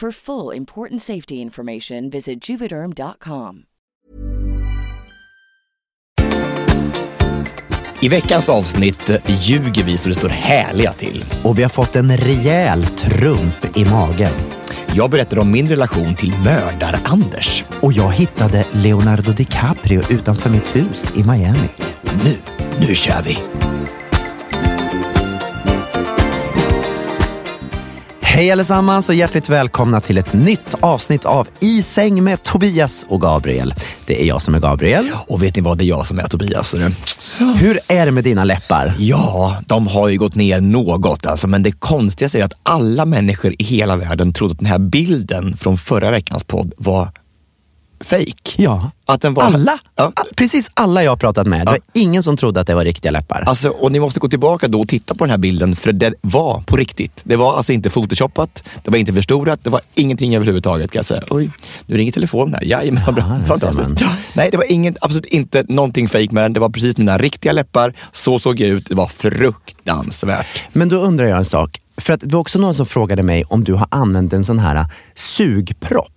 For full important safety information, visit juvederm.com. I veckans avsnitt ljuger vi så det står härliga till. Och vi har fått en rejäl trump i magen. Jag berättar om min relation till mördar-Anders. Och jag hittade Leonardo DiCaprio utanför mitt hus i Miami. Nu, nu kör vi! Hej allesammans och hjärtligt välkomna till ett nytt avsnitt av I säng med Tobias och Gabriel. Det är jag som är Gabriel. Och vet ni vad, det är jag som är Tobias. Nu. Hur är det med dina läppar? Ja, de har ju gått ner något alltså, men det konstiga är att alla människor i hela världen trodde att den här bilden från förra veckans podd var fake. Ja, Att den var... alla. Ja. All- Precis alla jag pratat med. Det var ingen som trodde att det var riktiga läppar. Alltså, och ni måste gå tillbaka då och titta på den här bilden för det var på riktigt. Det var alltså inte photoshoppat, det var inte förstorat, det var ingenting överhuvudtaget kan jag säga. Oj, nu ringer telefonen här. Jajamän, bra. Ja, ser Fantastiskt. Ja, nej, det var inget, absolut inte någonting fake med den. Det var precis mina riktiga läppar. Så såg jag ut. Det var fruktansvärt. Men då undrar jag en sak. För att det var också någon som frågade mig om du har använt en sån här sugpropp.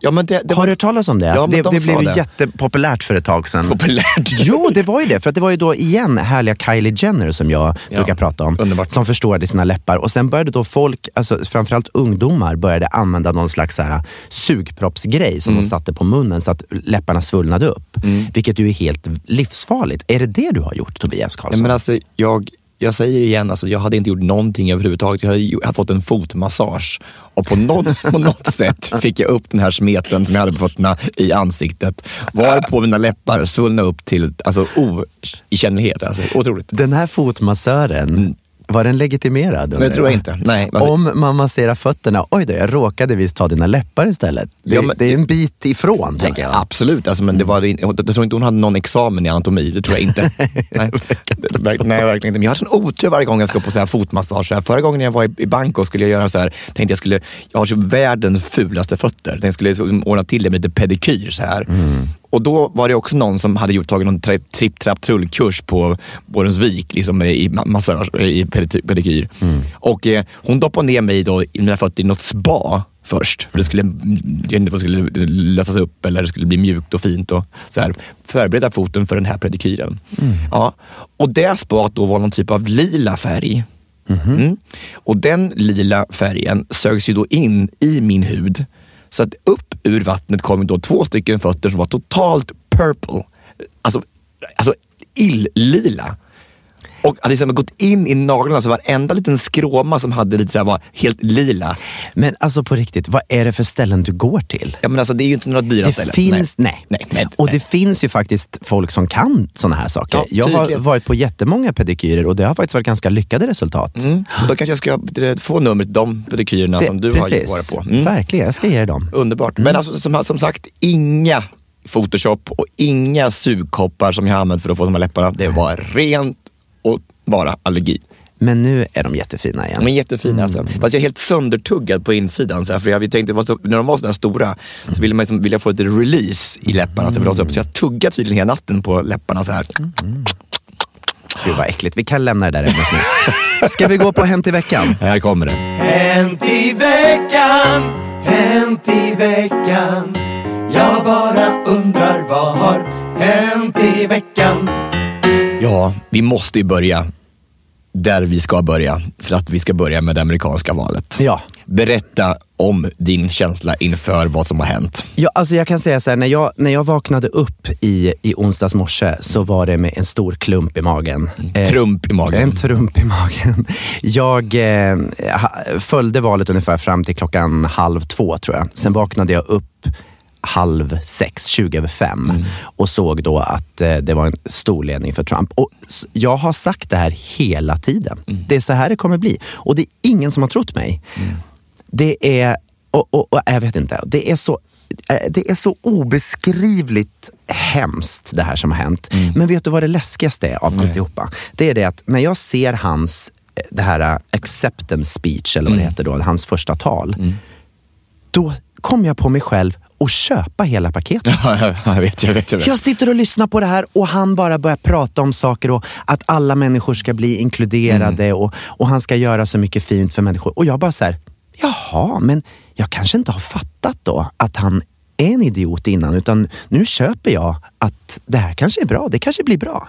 Ja, det, det har var du hört talas om det? Ja, det de det blev ju det. jättepopulärt för ett tag sedan. populärt. Jo, det var ju det. För det var ju då igen härliga Kylie Jenner som jag Ja, brukar prata om. underbart. Som förstorade sina läppar. Och sen började då folk, alltså framförallt ungdomar, började använda någon slags så här sugproppsgrej som Mm. de satte på munnen så att läpparna svullnade upp. Vilket ju är helt livsfarligt. Är det det du har gjort Tobias Karlsson? men alltså, jag, jag säger igen, alltså, jag hade inte gjort någonting överhuvudtaget. Jag hade, fått en fotmassage och på något, på något sätt fick jag upp den här smeten som jag hade på fötterna i ansiktet. Varpå mina läppar svullnade upp till alltså, oigenkännlighet. Alltså, otroligt. Den här fotmassören, var den legitimerad? Det tror jag inte. Nej, alltså, Om man masserar fötterna, oj då, jag råkade visst ta dina läppar istället. Det, Ja, men- det är en bit ifrån, tänker jag. Absolut, alltså, men det var, jag tror inte hon hade någon examen i anatomi. Det tror jag inte. nej, nej, verkligen inte. Men jag har sån otur varje gång jag ska på så här fotmassage. Förra gången jag var i, Bangkok skulle jag göra så här, tänkte jag skulle, jag har så världens fulaste fötter. Jag skulle så- ordna till det med lite pedikyr så här. Och då var det också någon som hade gjort, tagit någon tri- tripp, trapp, trull-kurs på Borensvik liksom, i ma- massage, i pedi- pedikyr. Och eh, hon doppade ner mig då, i mina fötter i något spa först. För det skulle, det skulle lösas upp eller det skulle bli mjukt och fint. Och så här, förbereda foten för den här pedikyren. Ja. Och det spat då var någon typ av lila färg. Mm. Och den lila färgen sögs ju då in i min hud. Så att upp ur vattnet kom då två stycken fötter som var totalt purple. Alltså, alltså ill-lila. Och hade liksom gått in i naglarna så varenda liten skråma som hade lite så här var helt lila. Men alltså på riktigt, vad är det för ställen du går till? Ja, men alltså, det är ju inte några dyra Det ställen. finns, nej. nej. nej, och nej. det finns ju faktiskt folk som kan såna här saker. Ja, jag har varit på jättemånga pedikyrer och det har faktiskt varit ganska lyckade resultat. Mm. Och då kanske jag ska få numret till de pedikyrerna Det- som du precis. har varit på. Mm. Verkligen, jag ska ge dem. Underbart. Men alltså, som, som sagt, inga Photoshop och inga sugkoppar som jag använt för att få de här läpparna. Det var rent och bara allergi. Men nu är de jättefina igen. De är jättefina alltså. Fast jag är helt söndertuggad på insidan. Så här, för jag tänkte, så- när de var sådär stora så ville, man liksom, ville jag få lite release i läpparna. Var så, så jag tuggade tydligen hela natten på läpparna så här. Gud vad äckligt. Vi kan lämna det där ämnet nu. Ska vi gå på Hänt i veckan? Här kommer det. Hänt i veckan, hänt i veckan. Jag bara undrar vad har hänt i veckan? Ja, vi måste ju börja där vi ska börja. För att vi ska börja med det amerikanska valet. Ja. Berätta om din känsla inför vad som har hänt. Ja, alltså jag kan säga så här, när jag, när jag vaknade upp i, i onsdags morse så var det med en stor klump i magen. Eh, Trump i magen. En trump i magen. Jag eh, följde valet ungefär fram till klockan halv två tror jag. Sen vaknade jag upp halv sex, 20 över fem och såg då att eh, det var en stor ledning för Trump. Och jag har sagt det här hela tiden. Det är så här det kommer bli. Och det är ingen som har trott mig. Det är, och, och, och jag vet inte, det är så eh, det är så obeskrivligt hemskt det här som har hänt. Men vet du vad det läskigaste är av alltihopa? Det är det att när jag ser hans, eh, det här eh, acceptance speech, eller vad det heter då, hans första tal. Då kom jag på mig själv att köpa hela paketet. Ja, jag vet, jag vet. Jag vet. Jag sitter och lyssnar på det här och han bara börjar prata om saker och att alla människor ska bli inkluderade och, och han ska göra så mycket fint för människor. Och jag bara så här, jaha, men jag kanske inte har fattat då att han är en idiot innan utan nu köper jag att det här kanske är bra, det kanske blir bra.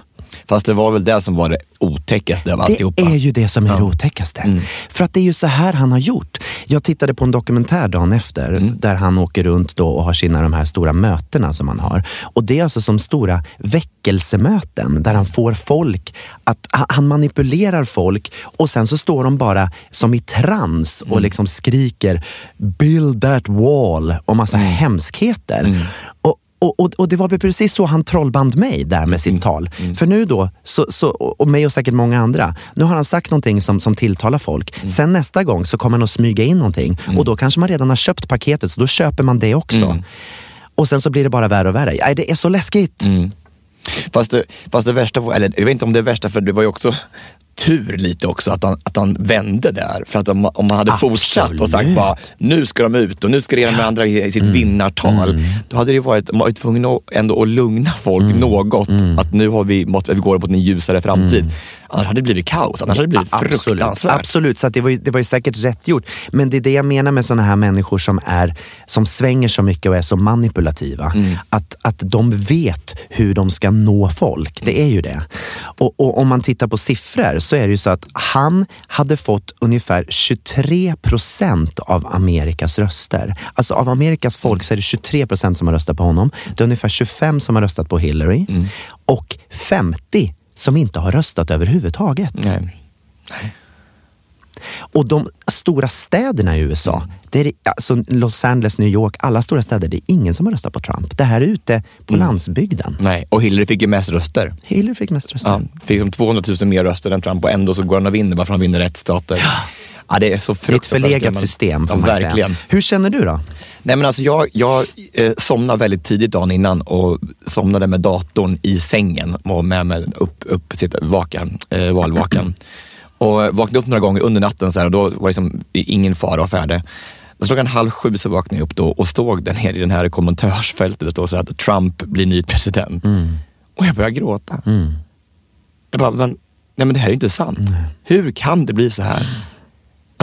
Fast det var väl det som var det otäckaste av Det alltihopa. Mm. är ju det som är det otäckaste. För att det är ju så här han har gjort. Jag tittade på en dokumentär dagen efter Mm. där han åker runt då och har sina de här stora mötena som han har. Och det är alltså som stora väckelsemöten där han får folk att, han- manipulerar folk och sen så står de bara som i trans och Mm. liksom skriker “Build that wall” och massa Mm. hemskheter. Och, och, och, och det var precis så han trollband mig där med sitt tal. För nu då, så, så, och mig och säkert många andra, nu har han sagt någonting som, som tilltalar folk. Sen nästa gång så kommer han att smyga in någonting och då kanske man redan har köpt paketet så då köper man det också. Och sen så blir det bara värre och värre. Det är så läskigt. Fast, det, fast det värsta eller jag vet inte om det är värsta, för det var ju också tur lite också att han, att han vände där. För att om, om han hade fortsatt och sagt Absolut. bara, nu ska de ut och nu ska det ena med andra i sitt vinnartal. Då hade det varit, man var ju tvungen att, ändå att lugna folk något. Att nu har vi, måste, vi går mot en ljusare framtid. Annars hade det blivit kaos, annars hade det blivit Absolut, fruktansvärt. absolut. så det, var ju, det var ju säkert rätt gjort. Men det är det jag menar med såna här människor som, är, som svänger så mycket och är så manipulativa. Mm. Att, att de vet hur de ska nå folk. Det är ju det. Och, och om man tittar på siffror så är det ju så att han hade fått ungefär 23 procent av Amerikas röster. Alltså av Amerikas folk så är det 23 procent som har röstat på honom. Det är ungefär 25 som har röstat på Hillary. Mm. Och 50 som inte har röstat överhuvudtaget. Nej. Och de stora städerna i USA, det är, alltså Los Angeles, New York, alla stora städer, det är ingen som har röstat på Trump. Det här är ute på landsbygden. Nej. Och Hillary fick ju mest röster. Hillary fick mest röster. Ja, fick som 200 000 mer röster än Trump och ändå så går han och vinner bara för att han vinner rättsstater. Ja, det är så Det är ett fruktansvärt. förlegat system ja, verkligen. säga. Hur känner du då? Nej, men alltså jag jag eh, somnade väldigt tidigt dagen innan och somnade med datorn i sängen och med mig upp, upp sitt vakan, eh, valvakan. och vaknade upp några gånger under natten så här, och då var det liksom ingen fara och färde. Men så klockan halv sju så vaknade jag upp då och stod där nere i den här kommentarsfältet. Det står så här att Trump blir ny president. Och jag började gråta. Jag bara, men, nej men det här är inte sant. Hur kan det bli så här?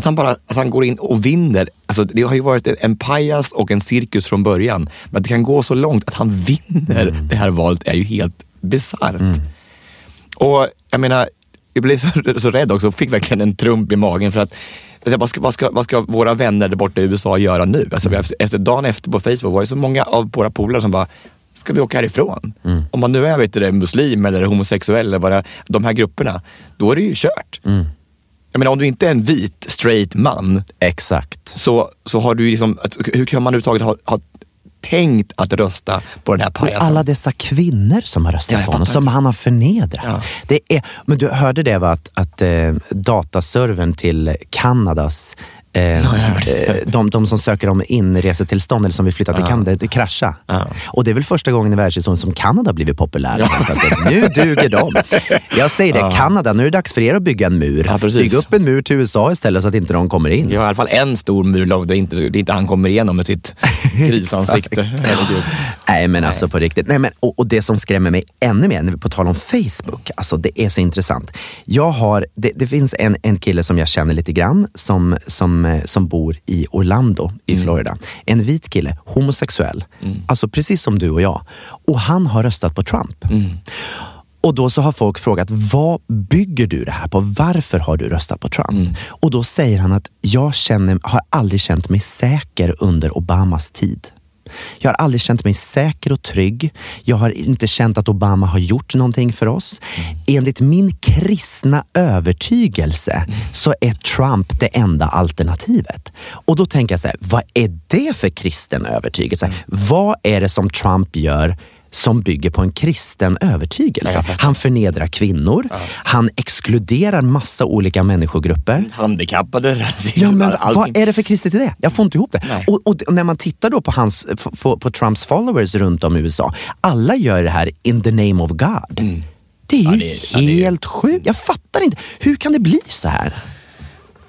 Att han bara att han går in och vinner. Alltså, det har ju varit en pajas och en cirkus från början. Men att det kan gå så långt att han vinner det här valet är ju helt bisarrt. Och jag menar, jag blev så, så rädd också och fick verkligen en trump i magen för att vad ska, vad, ska, vad ska våra vänner där borta i USA göra nu? Alltså, har- efter, dagen efter på Facebook var det så många av våra polare som bara, ska vi åka härifrån? Om man nu är vet du, muslim eller homosexuell, eller det, de här grupperna, då är det ju kört. Jag menar, om du inte är en vit, straight man, Exakt. så, så har du liksom, hur kan man överhuvudtaget ha, ha tänkt att rösta på den här pajasen? alla dessa kvinnor som har Ja, röstat jag på honom, som han har förnedrat. Ja. Det är, men du hörde det va, att, att eh, dataservern till Kanadas Eh, eh, de, de som söker om inresetillstånd eller som vill flytta till Kanada. Ja. Och det är väl första gången i världshistorien som Kanada blivit populära. nu duger de. Jag säger det, Kanada, nu är det dags för er att bygga en mur. Ja. Bygg upp en mur till USA istället så att inte de kommer in. Har i alla fall en stor mur lång där inte, där inte han kommer igenom med sitt krisansikte. Nej men alltså på riktigt. Nej, men, och, och det som skrämmer mig ännu mer, när vi på tal om Facebook, alltså det är så intressant. Jag har, det, det finns en, en kille som jag känner lite grann som, som, eh, som bor i Orlando i Florida. En vit kille, homosexuell. Alltså precis som du och jag. Och han har röstat på Trump. Och då så har folk frågat, vad bygger du det här på? Varför har du röstat på Trump? Och då säger han att jag känner, har aldrig känt mig säker under Obamas tid. Jag har aldrig känt mig säker och trygg. Jag har inte känt att Obama har gjort någonting för oss. Enligt min kristna övertygelse så är Trump det enda alternativet. Och då tänker jag så här, vad är det för kristen övertygelse? Vad är det som Trump gör som bygger på en kristen övertygelse. Han förnedrar kvinnor, han exkluderar massa olika människogrupper. Handikappade, rasism, Ja, men allting. vad är det för kristet i det? Jag får inte ihop det. Och, och när man tittar då på, hans, på, på Trumps followers runt om i USA, alla gör det här in the name of God. Det är ju Mm. Ja, det är- ja, helt sjukt. Jag fattar inte. Hur kan det bli så här?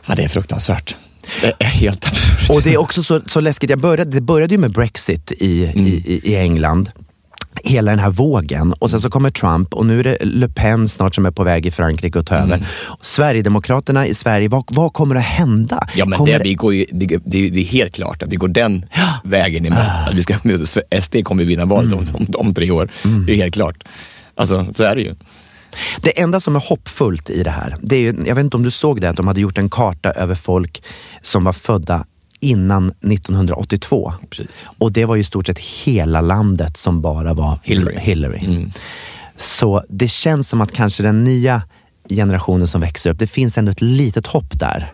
Ja, det är fruktansvärt. Det är helt absurt. Och det är också så, så läskigt. Jag började, det började ju med Brexit i, Mm. i- i England. Hela den här vågen. Och sen så kommer Trump och nu är det Le Pen snart som är på väg i Frankrike att ta Mm. över. Sverigedemokraterna i Sverige, vad, vad kommer att hända? Ja, men kommer det, vi går ju, det, det, det är helt klart att vi går den vägen emot. Att vi ska, SD kommer vinna valet om, om, om tre år. Det är helt klart. Alltså, så är det ju. Det enda som är hoppfullt i det här, det är ju, jag vet inte om du såg det, att de hade gjort en karta över folk som var födda innan 1982. Precis. Och det var ju i stort sett hela landet som bara var Hillary. Hillary. Så det känns som att kanske den nya generationen som växer upp, det finns ändå ett litet hopp där.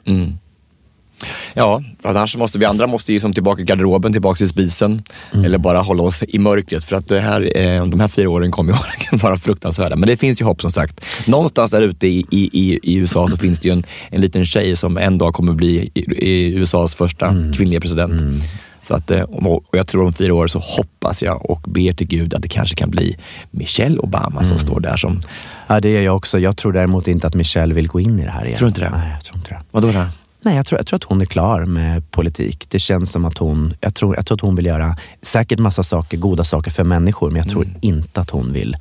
Ja, annars måste vi andra måste ju som tillbaka i garderoben, tillbaka till spisen. Eller bara hålla oss i mörkret. För att det här, eh, de här fyra åren kommer ju vara fruktansvärda. Men det finns ju hopp som sagt. Någonstans där ute i, i, i, USA så finns det ju en, en liten tjej som en dag kommer bli i, i USAs första kvinnliga president. Så att, eh, och jag tror om fyra år så hoppas jag och ber till Gud att det kanske kan bli Michelle Obama som står där som, Ja, det gör jag också. Jag tror däremot inte att Michelle vill gå in i det här igen. Tror du inte det? Nej, jag tror inte det. vadå då? Nej, jag tror, jag tror att hon är klar med politik. Det känns som att hon, jag tror, jag tror att hon vill göra säkert massa saker, goda saker för människor, men jag tror inte att hon vill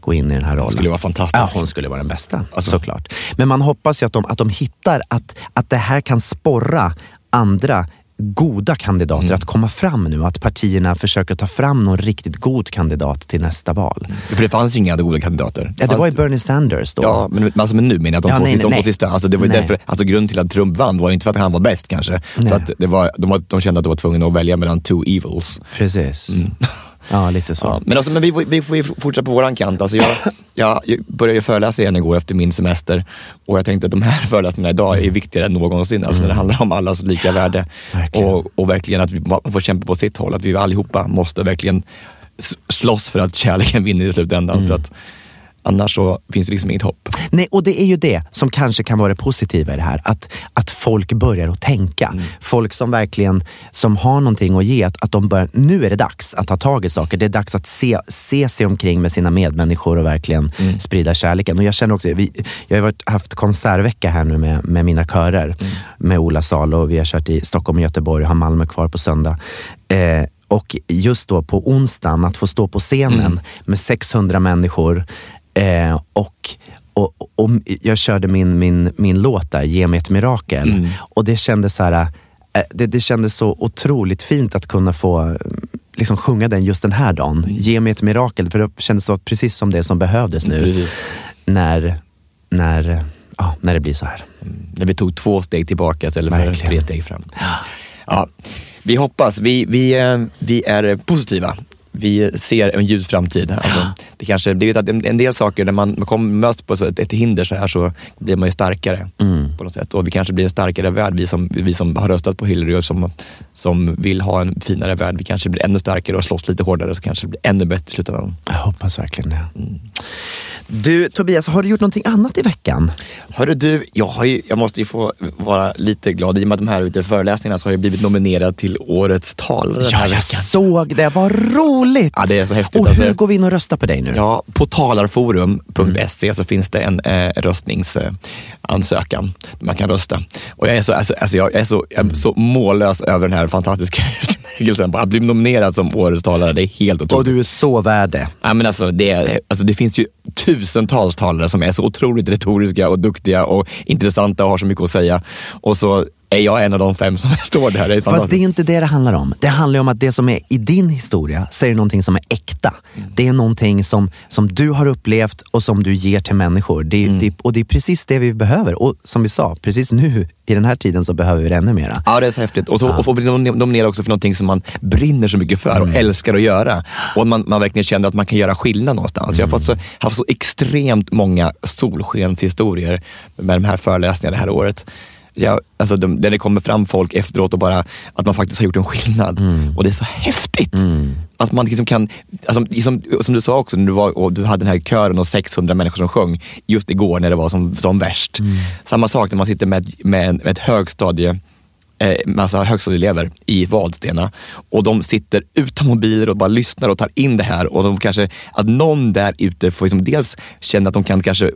gå in i den här rollen. Mm. skulle vara fantastisk. Ja, hon skulle vara den bästa, Alltså. såklart. Men man hoppas ju att de, att de hittar att, att det här kan sporra andra goda kandidater Mm. att komma fram nu. Att partierna försöker ta fram någon riktigt god kandidat till nästa val. För det fanns ju inga goda kandidater. Ja, det var ju Bernie Sanders då. Ja, men, alltså, men nu menar jag att de Ja, två nej, sista, de nej, sista. Alltså, det var därför, alltså, grunden till att Trump vann var inte för att han var bäst kanske. För att det var, de, de kände att de var tvungna att välja mellan two evils. Precis. Ja, lite så. Ja, men alltså, men vi, vi får ju fortsätta på våran kant. Alltså, jag, jag, började ju föreläsa igen igår efter min semester och jag tänkte att de här föreläsningarna idag är viktigare än någonsin. Alltså, när det handlar om allas lika värde. Verkligen. Och, och verkligen att vi man får kämpa på sitt håll. Att vi allihopa måste verkligen slåss för att kärleken vinner i slutändan. För att annars så finns det liksom inget hopp. Nej, och det är ju det som kanske kan vara det positiva i det här. Att, att folk börjar att tänka. Mm. Folk som verkligen som har någonting att ge, att, att de börjar, nu är det dags att ta tag i saker. Det är dags att se, se sig omkring med sina medmänniskor och verkligen Mm. sprida kärleken. Och jag känner också, vi, jag har varit, haft konsertvecka här nu med, med mina körer, Mm. med Ola Salo och vi har kört i Stockholm och Göteborg och har Malmö kvar på söndag. Eh, och just då på onsdagen, att få stå på scenen Mm. med 600 människor eh, och, och, och jag körde min, min, min låt där, Ge mig ett mirakel. Mm. Och det kändes så här, eh, det, det kändes så otroligt fint att kunna få eh, liksom sjunga den just den här dagen. Mm. Ge mig ett mirakel, för det kändes så precis som det som behövdes nu. Precis. När, när, ja, när det blir så här. När vi tog två steg tillbaka istället för Verkligen. tre steg fram. Ja, vi hoppas, vi, vi, eh, vi är positiva. Vi ser en ljus framtid. Alltså, det kanske, det är att en, del saker, när man, man kommer, möts på ett, ett hinder så här så blir man ju starkare på något sätt. Och vi kanske blir en starkare värld, vi som, vi som har röstat på Hillary och som, som vill ha en finare värld. Vi kanske blir ännu starkare och slåss lite hårdare så kanske det blir ännu bättre i slutändan. Jag hoppas verkligen det. Du Tobias, har du gjort någonting annat i veckan? Hörru du, jag, ju, jag måste ju få vara lite glad. I och med de här ute föreläsningarna så har jag blivit nominerad till Årets talare Ja, jag veckan. såg det. Vad roligt! Ja, det är så häftigt. Och alltså. hur går vi in och röstar på dig nu? Ja, på talarforum.se så finns det en eh, röstningsansökan där man kan rösta. Och jag är så, alltså, alltså jag är så, jag är så mållös över den här fantastiska utmärkelsen. Att bli nominerad som Årets talare, det är helt otroligt. Och du är så värd det. Ja, men alltså, det, är- alltså, det finns ju tusentals talare som är så otroligt retoriska och duktiga och intressanta och har så mycket att säga. Och så är jag en av de fem som står där. Det är Fast det är ju inte det det handlar om. Det handlar om att det som är i din historia säger någonting som är äkta. Det är någonting som, som du har upplevt och som du ger till människor. Det, är- det, och det är precis det vi behöver. Och som vi sa, precis nu i den här tiden så behöver vi det ännu mera. Ja, det är så häftigt. Och, så, och få bli nom- nominerad också för någonting som man brinner så mycket för och älskar att göra. Och man, man verkligen känner att man kan göra skillnad någonstans. Jag har fått så, haft så extremt många solskenshistorier med de här föreläsningarna det här året. Jag, alltså de, där det kommer fram folk efteråt och bara att man faktiskt har gjort en skillnad. Och det är så häftigt. Att man liksom kan, alltså, liksom, som du sa också, när du, var, du hade den här kören och 600 människor som sjöng just igår när det var som, som värst. Samma sak när man sitter med, med, med ett högstadie eh, massa högstadieelever i Vadstena och de sitter utan mobiler och bara lyssnar och tar in det här och de kanske, att någon där ute får liksom dels känna att de kan kanske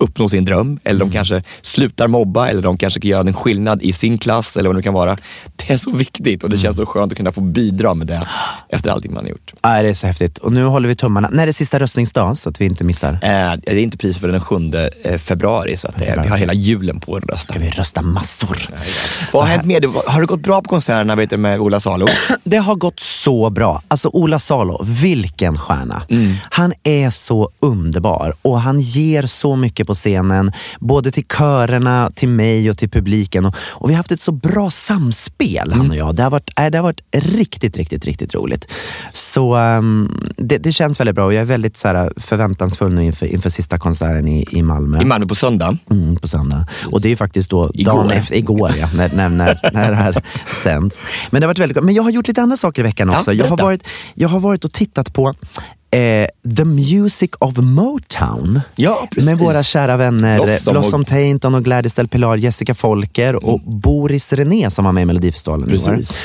uppnå sin dröm eller de kanske slutar mobba eller de kanske kan göra en skillnad i sin klass eller vad det nu kan vara. Det är så viktigt och det känns så skönt att kunna få bidra med det efter allting man har gjort. Ja, det är så häftigt. Och nu håller vi tummarna. När är det sista röstningsdag så att vi inte missar? Eh, det är inte precis för den 7 eh, februari så att är, vi har hela julen på att rösta. Ska vi rösta massor? Vad har hänt med dig? Har det gått bra på konserterna vet du, med Ola Salo? Det har gått så bra. Alltså Ola Salo, vilken stjärna. Han är så underbar och han ger så mycket på scenen. Både till körerna, till mig och till publiken. Och, och vi har haft ett så bra samspel han och jag. Det har varit, äh, det har varit riktigt, riktigt, riktigt roligt. Så ehm, det, det känns väldigt bra och jag är väldigt så här, förväntansfull nu inför, inför sista konserten i, i Malmö. I Malmö på söndag. Mm, på söndag. Och det är faktiskt då Igår. dagen efter, igår ja, när, när, när, när det här sänds. Men det har varit väldigt Men jag har gjort lite andra saker i veckan Ja, också. jag, har varit, jag har varit och tittat på eh, The Music of Motown. Ja, precis. Med våra kära vänner Blossom Blossom, och- Tainton och Gladys Del Pilar, Jessica Folker och Boris René som var med i Melodifestivalen. Precis.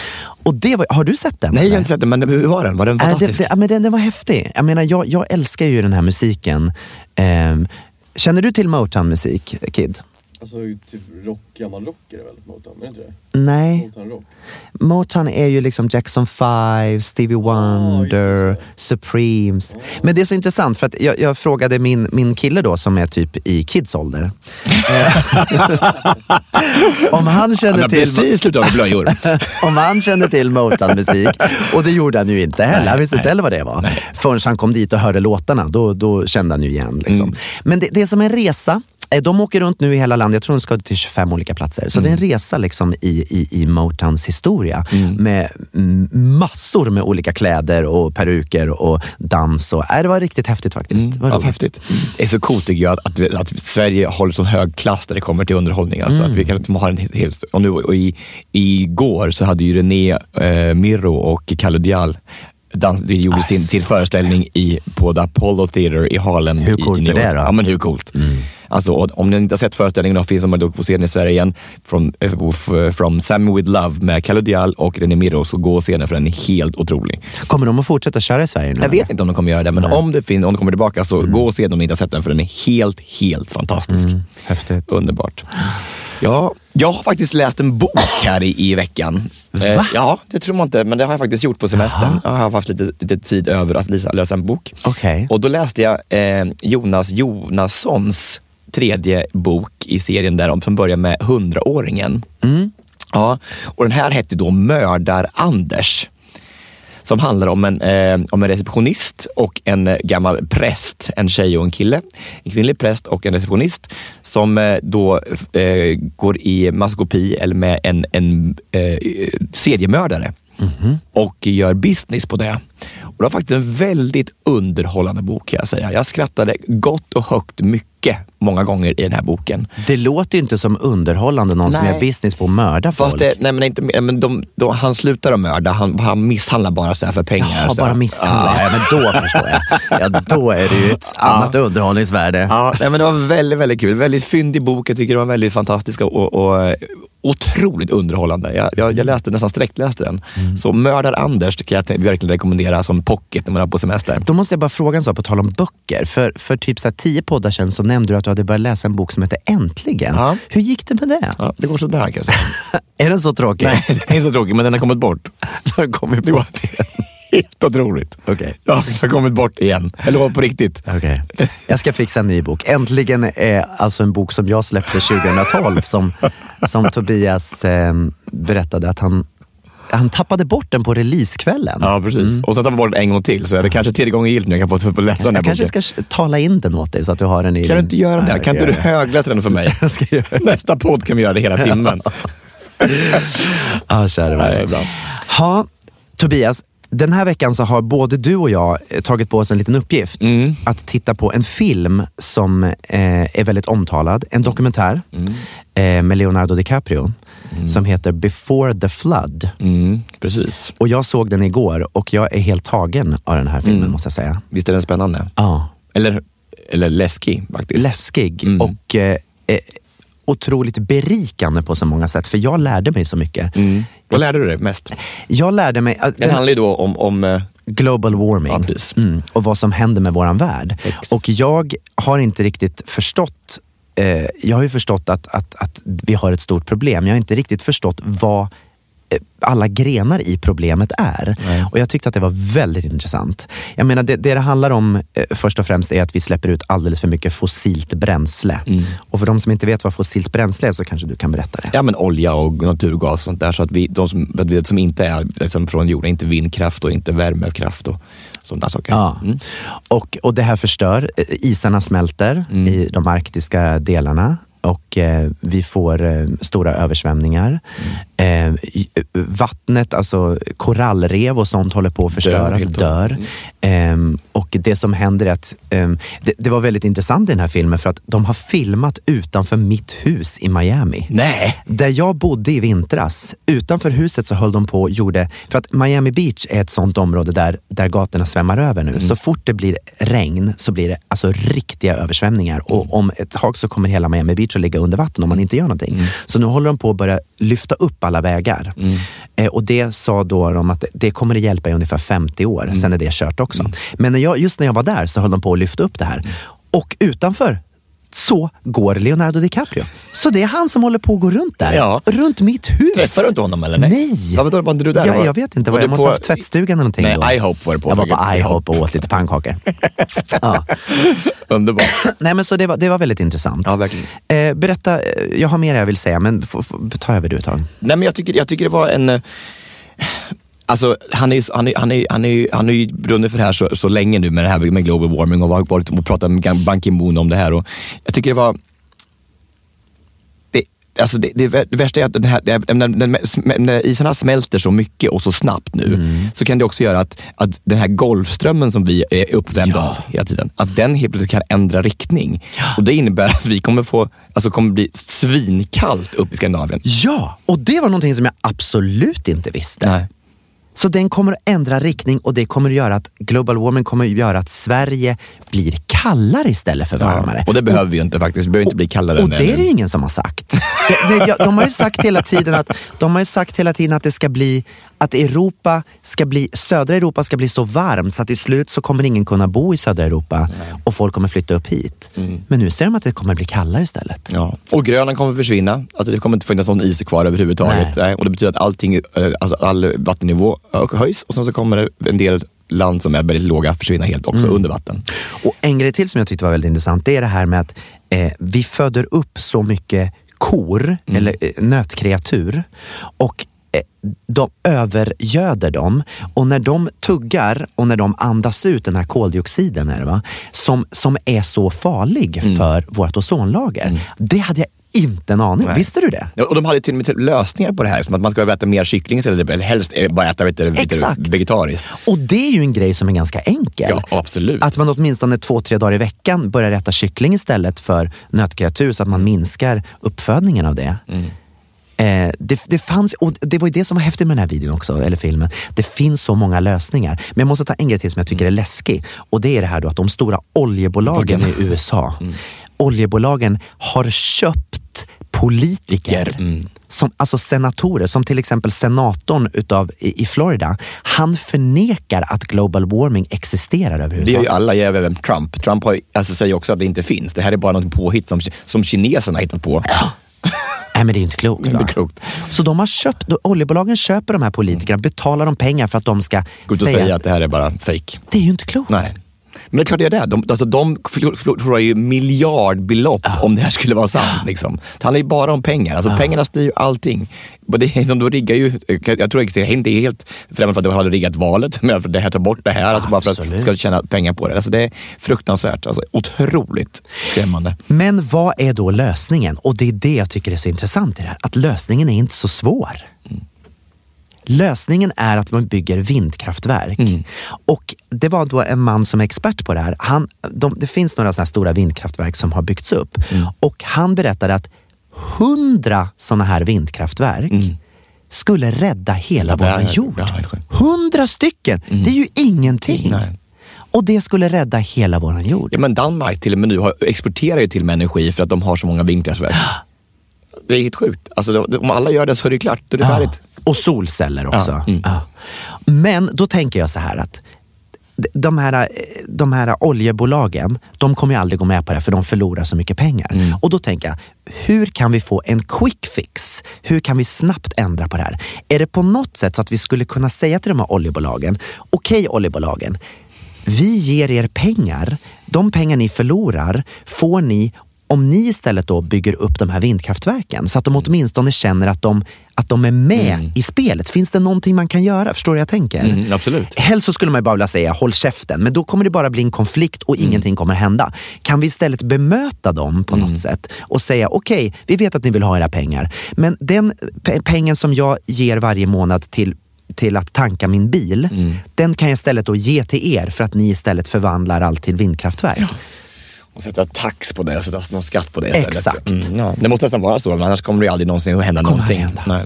Och det var, har du sett den? Nej, jag har inte sett den, men hur var den? Var den Äh, fantastisk? det, det, ja, men den, den var häftig. Jag, menar, jag, jag älskar ju den här musiken. Ehm, känner du till Motown-musik, Kid? Alltså typ rock, gammal rock är det väl? Motown, är det inte det? Nej. Motown rock. Motown är ju liksom Jackson 5, Stevie Wonder, just Supremes. Men det är så intressant för att jag, jag frågade min, min kille då som är typ i kids ålder. om han kände till precis slutat med blöjor. om han kände till Motown-musik. Och det gjorde han ju inte heller. Han visste inte heller vad det var. Förrän han kom dit och hörde låtarna. Då, då kände han ju igen. Liksom. Men det, det är som en resa. Eh, De åker runt nu i hela landet. Jag tror de ska till 25 olika platser. Så det är en resa liksom i, i, i Motowns historia. Med mm, massor med olika kläder och peruker och dans. Och, äh, det var riktigt häftigt faktiskt. Det var Ja, häftigt. Det är så coolt tycker jag att, att, att Sverige håller så hög klass när det kommer till underhållning. Alltså, att vi kan liksom ha en hel, och nu, och i, igår så hade ju René eh, Mirro och Kalle Dial dans, de gjorde sin, sin föreställning i, på The Apollo Theater i Harlem. Hur coolt i är det då? Ja men hur coolt. Alltså, om ni inte har sett föreställningen då finns då få se den i Sverige igen. From, eh, from Sammy with Love med Kalle Dial och René Mirro. Så gå och se den för den är helt otrolig. Kommer de att fortsätta köra i Sverige nu? Jag vet inte om de kommer göra det, men om det, fin- om de kommer tillbaka så Mm. gå och se den om ni inte har sett den, för den är helt, helt fantastisk. Häftigt. Underbart. Ja, jag har faktiskt läst en bok här i, i veckan. Eh, Va? ja, det tror man inte, men det har jag faktiskt gjort på semestern. Jag har haft lite, lite tid över att läsa, en bok. Okej. Och då läste jag eh, Jonas Jonassons tredje bok i serien där om, som börjar med hundraåringen. Mm. Ja, och den här hette då Mördar-Anders som handlar om en, eh, om en receptionist och en eh, gammal präst, en tjej och en kille. En kvinnlig präst och en receptionist som eh, då eh, går i maskopi eller med en, en eh, seriemördare. och gör business på det. Och det var faktiskt en väldigt underhållande bok kan jag säga. Jag skrattade gott och högt mycket många gånger i den här boken. Det låter inte som underhållande, någon som Nej. gör business på att mörda folk. Fast det, nej, men inte, men de, de, han slutar att mörda, han, han misshandlar bara så här för pengar. Jaha, så bara misshandla. Ja. men då förstår jag. Ja, då är det ju ett annat underhållningsvärde. Ja, nej, men det var väldigt, väldigt kul. Väldigt fyndig bok. Jag tycker den var väldigt fantastisk och, och eh, otroligt underhållande. Jag, jag, jag läste nästan sträckläste den. Mm. Så Mördar Anders kan jag verkligen rekommendera som pocket när man är på semester. Då måste jag bara fråga en sak på tal om böcker. För, för typ så tio poddar sedan så nämnde du att du hade bört läsa en bok som heter Äntligen. Ja. Hur gick det med det? Ja, det går sådär kan jag säga. Är den så tråkig? Nej, det är inte så tråkigt, men den har kommit bort. Den kom ju Det var bort. Helt otroligt. Okej. Ja, den har kommit bort igen. Eller på riktigt. Okej. Jag ska fixa en ny bok. Äntligen är alltså en bok som jag släppte 2012 som, som Tobias eh, berättade att han, han tappade bort den på releasekvällen. Ja, precis. Och sen tar vi bort den en gång till, så är det kanske tredje gången gillt nu jag kan få läsa den här Jag kanske boken. ska tala in den åt dig så att du har den i Kan du din- inte göra det? Nej, Kan inte jag du det. till den för mig? Jag det. Nästa podd kan vi göra det hela timmen. Ja, det är vän. bra. Ha, Tobias, den här veckan så har både du och jag eh, tagit på oss en liten uppgift. Mm. Att titta på en film som eh, är väldigt omtalad. En dokumentär Mm. eh, med Leonardo DiCaprio som heter Before the Flood. Mm, precis. Och jag såg den igår och jag är helt tagen av den här filmen Mm. måste jag säga. Visst är den spännande? Ja. Eller, eller läskig faktiskt. Läskig Mm. och eh, eh, otroligt berikande på så många sätt. För jag lärde mig så mycket. Mm. Vad lärde du dig mest? Jag lärde mig... att Det handlar ju då om, om eh, global warming Ja, mm, och vad som händer med våran värld. Exakt. Och jag har inte riktigt förstått eh, jag har ju förstått att, att, att vi har ett stort problem. Jag har inte riktigt förstått vad alla grenar i problemet är. Nej. Och jag tyckte att det var väldigt intressant. Jag menar, det, det det handlar om eh, först och främst är att vi släpper ut alldeles för mycket fossilt bränsle. Mm. Och för de som inte vet vad fossilt bränsle är så kanske du kan berätta det. ja, men olja och naturgas och sånt där. Så att vi, de som, vi- som inte är liksom från jorden, inte vindkraft och inte värmekraft och sådana saker. Ja. Mm. Och, och det här förstör. Eh, Isarna smälter Mm. i de arktiska delarna och eh, vi får eh, stora översvämningar. Mm. Eh, eh, vattnet, alltså korallrev och sånt håller på att förstöras, och- dör. Ehm, och det som händer är att ehm, det, det var väldigt intressant i den här filmen för att de har filmat utanför mitt hus i Miami. Nej! Där jag bodde i vintras, utanför huset så höll de på och gjorde, för att Miami Beach är ett sånt område där, där gatorna svämmar över nu. Så fort det blir regn så blir det alltså riktiga översvämningar och om ett tag så kommer hela Miami Beach att ligga under vatten om man inte gör någonting. Så nu håller de på att börja lyfta upp alla vägar. Eh, och det sa då de att det kommer att hjälpa i ungefär 50 år, sen är det kört också. Men när jag, just när jag var där så höll de på att lyfta upp det här. Och utanför så går Leonardo DiCaprio. Så det är han som håller på att gå runt där. Ja. Runt mitt hus. Träffade du inte honom eller? Nej. Nej. Ja, vadå, var inte du där? Ja, jag vet inte. var jag måste på- ha haft tvättstugan eller någonting Nej, då. IHOP var det på Jag var på IHOP och åt lite pannkakor. ja. Underbart. Nej, men så det var, det var väldigt intressant. Ja, verkligen. Eh, berätta, eh, jag har mer jag vill säga, men ta över du ett tag. Nej, men jag tycker, jag tycker det var en... Alltså, han är han är, han är, han är, han är ju brunnit för det här så, så länge nu med det här med global warming och har varit och pratat med Ban Ki-Moon om det här. Och jag tycker det var... Det, alltså det, det, vär- det värsta är att den här, när, när, när isarna smälter så mycket och så snabbt nu så kan det också göra att, att den här golfströmmen som vi är uppvärmda Ja. av hela tiden, att den helt plötsligt kan ändra riktning. Och det innebär att vi kommer få, alltså kommer bli svinkallt upp i Skandinavien. Ja, och det var någonting som jag absolut inte visste. Nej. Så den kommer att ändra riktning och det kommer att göra att global warming kommer att göra att Sverige blir kallare istället för varmare. Och det behöver vi ju inte faktiskt. Vi behöver inte bli kallare Och än det är det ju ingen som har sagt. Det, ja, de har ju sagt hela tiden att de har ju sagt hela tiden att det ska bli att Europa ska bli, södra Europa ska bli så varmt så att till slut så kommer ingen kunna bo i södra Europa och folk kommer flytta upp hit. Men nu säger de att det kommer bli kallare istället. Ja. Och Grönland kommer försvinna. Alltså det kommer inte finnas någon is kvar överhuvudtaget. Nej. Nej. Och det betyder att allting, eh, alltså all vattennivå ö- höjs och sen så kommer det en del land som är väldigt låga försvinna helt också under vatten. Och en grej till som jag tyckte var väldigt intressant, det är det här med att eh, vi föder upp så mycket kor, eller eh, nötkreatur, och eh, de övergöder dem och när de tuggar och när de andas ut den här koldioxiden är va? Som, som är så farlig för vårt ozonlager. Det hade jag inte en aning. Nej. Visste du det? Ja, och de hade till och med typ lösningar på det här, som att man ska äta mer kyckling istället, eller helst eh, bara äta vet du, Exakt. vegetariskt. Och det är ju en grej som är ganska enkel. Ja, absolut. Att man åtminstone två, tre dagar i veckan börjar äta kyckling istället för nötkreatur så att man minskar uppfödningen av det. Eh, det, det, fanns, och det var ju det som var häftigt med den här videon också, eller filmen. Det finns så många lösningar. Men jag måste ta en grej till som jag tycker är läskig. Och det är det här då att de stora oljebolagen i USA, oljebolagen har köpt politiker. Som, alltså senatorer, som till exempel senatorn utav, i, i Florida. Han förnekar att global warming existerar Det överhuvudtaget. gör ju alla, även Trump. Trump har, alltså, säger också att det inte finns. Det här är bara något påhitt som, som kineserna har hittat på. Nej men det är ju inte klokt. Inte klokt. Så de har köpt, oljebolagen köper de här politikerna, betalar dem pengar för att de ska Gå ut och säga att det här är bara fake. det är ju inte klokt. Nej. Men det är klart det är det. De, alltså, de förlor- förlorar ju miljardbelopp om det här skulle vara sant. Liksom. Det handlar ju bara om pengar. Alltså, Pengarna styr ju allting. Det de riggar ju, jag tror inte inte är helt främmande för att de hade riggat valet. Men för det här tar bort det här, alltså bara för att de ska tjäna pengar på det. Alltså, det är fruktansvärt. Alltså, otroligt skrämmande. Men vad är då lösningen? Och det är det jag tycker är så intressant i det här. Att lösningen är inte så svår. Lösningen är att man bygger vindkraftverk. Och det var då en man som är expert på det här. Han, de, det finns några sådana stora vindkraftverk som har byggts upp. Och han berättade att hundra sådana här vindkraftverk skulle rädda hela Ja, vår jord. ja. Hundra stycken! Det är ju ingenting. Nej. Och det skulle rädda hela vår jord. Ja, men Danmark till och med nu har, exporterar ju till och med energi för att de har så många vindkraftverk. Det är helt sjukt. Alltså, om alla gör det så är det klart. Då är det färdigt. Och solceller också. Ja, mm. Ja. Men då tänker jag så här att de här, eh, de här oljebolagen, de kommer ju aldrig gå med på det för de förlorar så mycket pengar. Mm. Och då tänker jag, hur kan vi få en quick fix? Hur kan vi snabbt ändra på det här? Är det på något sätt så att vi skulle kunna säga till de här oljebolagen, okej oljebolagen, vi ger er pengar. De pengar ni förlorar får ni om ni istället då bygger upp de här vindkraftverken så att de åtminstone känner att de, att de är med i spelet. Finns det någonting man kan göra? Förstår du jag tänker? Mm, absolut. Helst så skulle man bara vilja säga håll käften, men då kommer det bara bli en konflikt och ingenting kommer hända. Kan vi istället bemöta dem på något sätt och säga okej, vi vet att ni vill ha era pengar, men den pe- pengen som jag ger varje månad till till att tanka min bil, den kan jag istället då ge till er för att ni istället förvandlar allt till vindkraftverk. Och sätta tax på det och sätta någon skatt på det istället. Exakt. Mm, ja. Det måste nästan vara så, annars kommer det aldrig någonsin att hända någonting. aldrig Nej.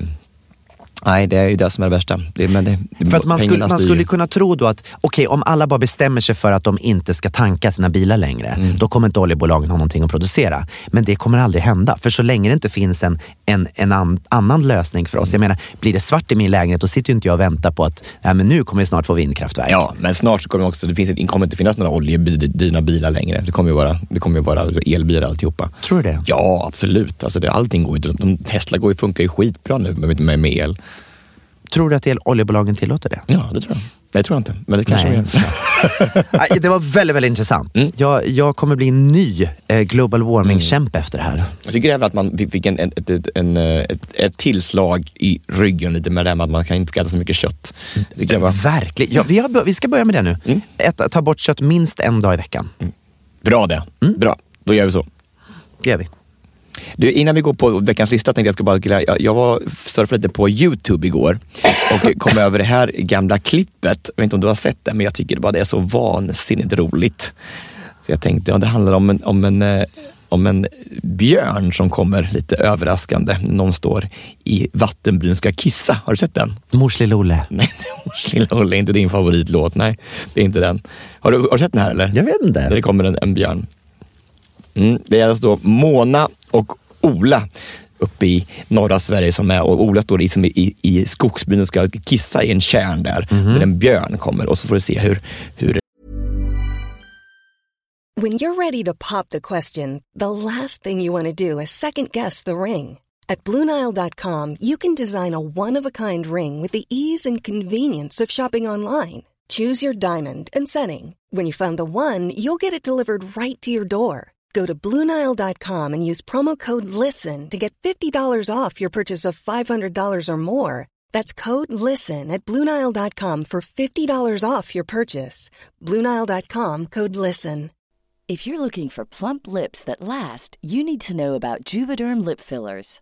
Nej, det är ju det som är det värsta. Det, men det, För att man skulle, man skulle kunna tro då att okej, om alla bara bestämmer sig för att de inte ska tanka sina bilar längre, Mm. då kommer inte oljebolagen ha någonting att producera. Men det kommer aldrig hända, för så länge det inte finns en, en, en an, annan lösning för oss. Jag menar, blir det svart i min lägenhet, då sitter ju inte jag och väntar på att nej, men nu kommer vi snart få vindkraftverk. Ja, men snart så kommer också, det finns, det kommer inte finnas några oljedrivna bilar längre. Det kommer ju vara, det kommer ju vara elbilar alltihopa. Tror du det? Ja, absolut. Alltså det, allting går ju. De, de, Tesla går ju, funkar ju skitbra nu med, med, med el. Tror du att el- oljebolagen tillåter det? Ja, det tror jag. Nej, det tror jag inte. Men det kanske Nej. gör. Det var väldigt, väldigt intressant. Mm. Jag, jag kommer bli en ny eh, global warming-kämpe efter det här. Jag tycker även att man fick en, ett, ett, en, eh, ett, ett tillslag i ryggen lite med det här med att man kan inte ska äta så mycket kött. Det tycker jag var Verkligen. Ja, vi, har, vi ska börja med det nu. Mm. Äta, ta bort kött minst en dag i veckan. bra det. Mm. Bra, då gör vi så. Det gör vi. Du, innan vi går på veckans lista tänkte jag ska bara, jag, jag var surfade lite på Youtube igår och kom över det här gamla klippet. Jag vet inte om du har sett det, men jag tycker bara det är så vansinnigt roligt. Så jag tänkte, ja, det handlar om en, om en eh, om en björn som kommer lite överraskande. Någon står i vattenbyn ska kissa. Har du sett den? Mors lille Olle. Nej, Lilla Olle är inte din favoritlåt. Nej, det är inte den. Har du, har du sett den här eller? Jag vet inte. Där det kommer en, en björn. Mm, det är alltså då Mona och Ola uppe i norra Sverige som är, och Ola står liksom i, i, i skogsbyn och ska kissa i en kärn där. Där en björn kommer och så får du se hur, hur When you're ready to pop the question, the last thing you want to do is second guess the ring. At Bluenile.com, you can design a one of a kind ring with the ease and convenience of shopping online. Choose your diamond and setting. When you find the one, you'll get it delivered right to your door. Go to Bluenile.com and use promo code LISTEN to get $50 off your purchase of $500 or more. That's code LISTEN at Bluenile.com for $50 off your purchase. Bluenile.com code LISTEN. If you're looking for plump lips that last, you need to know about Juvederm lip fillers.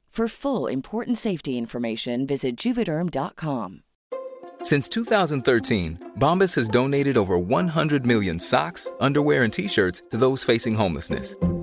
For full important safety information, visit juvederm.com. Since 2013, Bombas has donated over 100 million socks, underwear, and t shirts to those facing homelessness.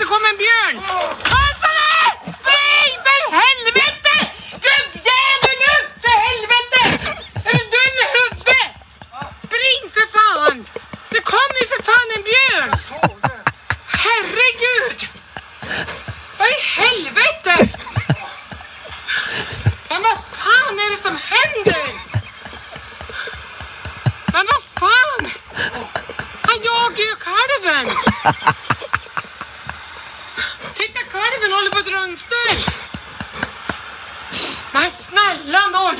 det kom en björn! Hansare! Spring för helvete! Gubbjävel upp för helvete! Är du dum i huvudet? Spring för fan! Det kom ju för fan en björn! Herregud! Vad i helvete? Men vad fan är det som händer? Men vad fan? Han jagar ju kalven! Kalven håller på att drunkna! Men snälla nån!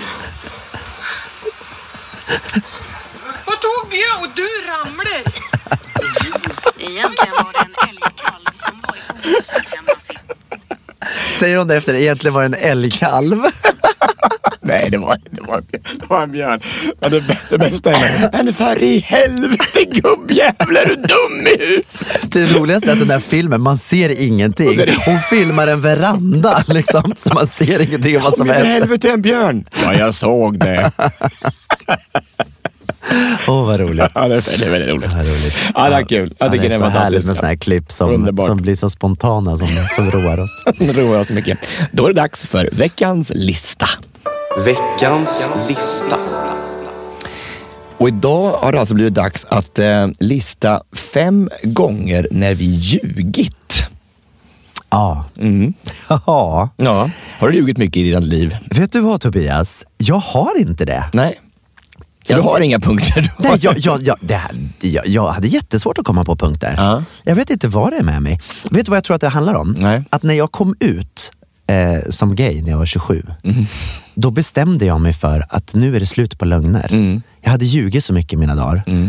Vad tog Björn? Och du ramlar! Egentligen var det en älgkalv som var i man fick. Säger hon det efter egentligen var det en älgkalv? Nej, det var, det var, det var en björn. Men det, det bästa är, men för i helvete gubbjävel, är du dum i huvudet? Det roligaste är att den där filmen, man ser ingenting. Hon filmar en veranda liksom, så man ser ingenting om vad som Kom för händer. helvete en björn. Ja, jag såg det. Åh vad roligt. Ja, det, är- väldigt roligt. Vad roligt. Ja, det är kul. Jag Ja, tycker det är så det är härligt med såna här klipp som, Underbart. som blir så spontana, som, som roar oss. Det roar oss så mycket. Då är det dags för veckans lista. Veckans lista. Och idag har det alltså blivit dags att eh, lista fem gånger när vi ljugit. Ja. Mm. ja. Ja, har du ljugit mycket i ditt liv? Vet du vad Tobias? Jag har inte det. Nej. Så du har inga punkter? Nej, jag, jag, jag, det här, jag, jag hade jättesvårt att komma på punkter. Ja. Jag vet inte vad det är med mig. Vet du vad jag tror att det handlar om? Nej. Att när jag kom ut eh, som gay när jag var 27, Mm. då bestämde jag mig för att nu är det slut på lögner. Mm. Jag hade ljugit så mycket i mina dagar. Eh,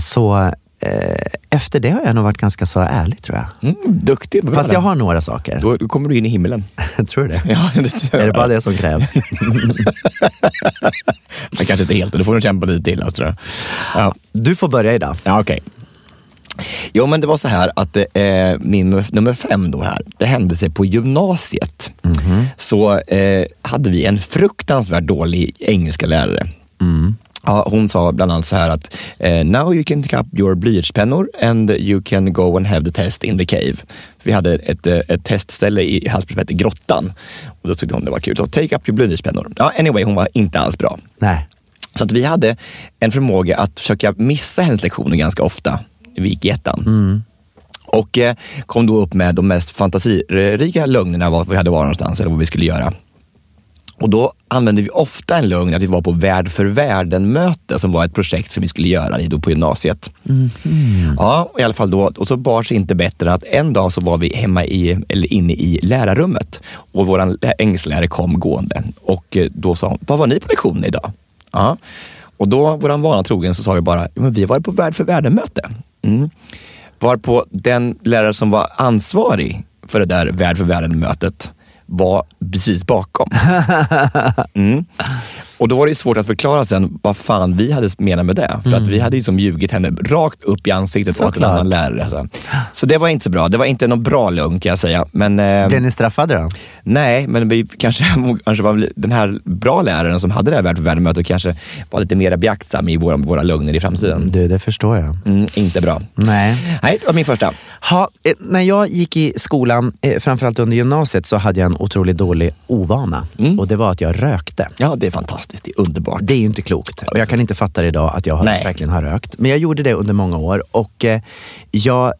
Så eh, efter det har jag nog varit ganska så ärlig tror jag. Mm, duktig. Fast jag har några saker. Då, kommer du in i himlen. tror du det? Ja, det, Är det bara det som krävs? Men kanske inte helt, du får nog kämpa lite till. Alltså, tror jag. Ja. Du får börja idag. Ja, okej. Jo, men det var så här att eh, min nummer- fem då här, det hände sig på gymnasiet. Så eh, hade vi en fruktansvärt dålig engelska lärare. Ja, hon sa bland annat så här att eh, now you can take up your blyertspennor and you can go and have the test in the cave. Vi hade ett, eh, ett testställe i Hallsberg som Grottan och då tyckte hon det var kul. Så take up your blyertspennor. Ja, anyway, hon var inte alls bra. Nej. Så att vi hade en förmåga att försöka missa hennes lektioner ganska ofta. Vi gick i ettan. Och eh, kom då upp med de mest fantasirika lögnerna var vi hade varit någonstans eller vad vi skulle göra. Och då använde vi ofta en lögn att vi var på Värld för världen-möte som var ett projekt som vi skulle göra då på gymnasiet. Ja, och i alla fall då. Och så bar sig inte bättre än att en dag så var vi hemma i, eller inne i lärarrummet och vår engelsklärare kom gående och eh, då sa hon, vad var ni på lektionen idag? Ja. Och då, våran vana trogen, så sa vi bara, "Jo, men vi varit på Värld för världen-möte. Mm. Varpå den lärare som var ansvarig för det där Värld för världen-mötet var precis bakom. Mm. Och då var det svårt att förklara sen vad fan vi hade menat med det. För att vi hade ju som ljugit henne rakt upp i ansiktet åt en annan lärare. Så. så det var inte så bra. Det var inte någon bra lugn kan jag säga. Men, eh, Blev ni straffade då? Nej, men vi kanske, kanske var den här bra läraren som hade det här världen-mötet kanske var lite mer beaktsam i våra, våra lögner i framtiden. Du, det förstår jag. Mm, inte bra. Nej. Nej, det var min första. Ha, eh, när jag gick i skolan, eh, framförallt under gymnasiet, så hade jag en otroligt dålig ovana. Mm. Och det var att jag rökte. Ja, det är fantastiskt. Det är underbart. Det är ju inte klokt. Och jag kan inte fatta det idag att jag har, verkligen har rökt. Men jag gjorde det under många år och eh, jag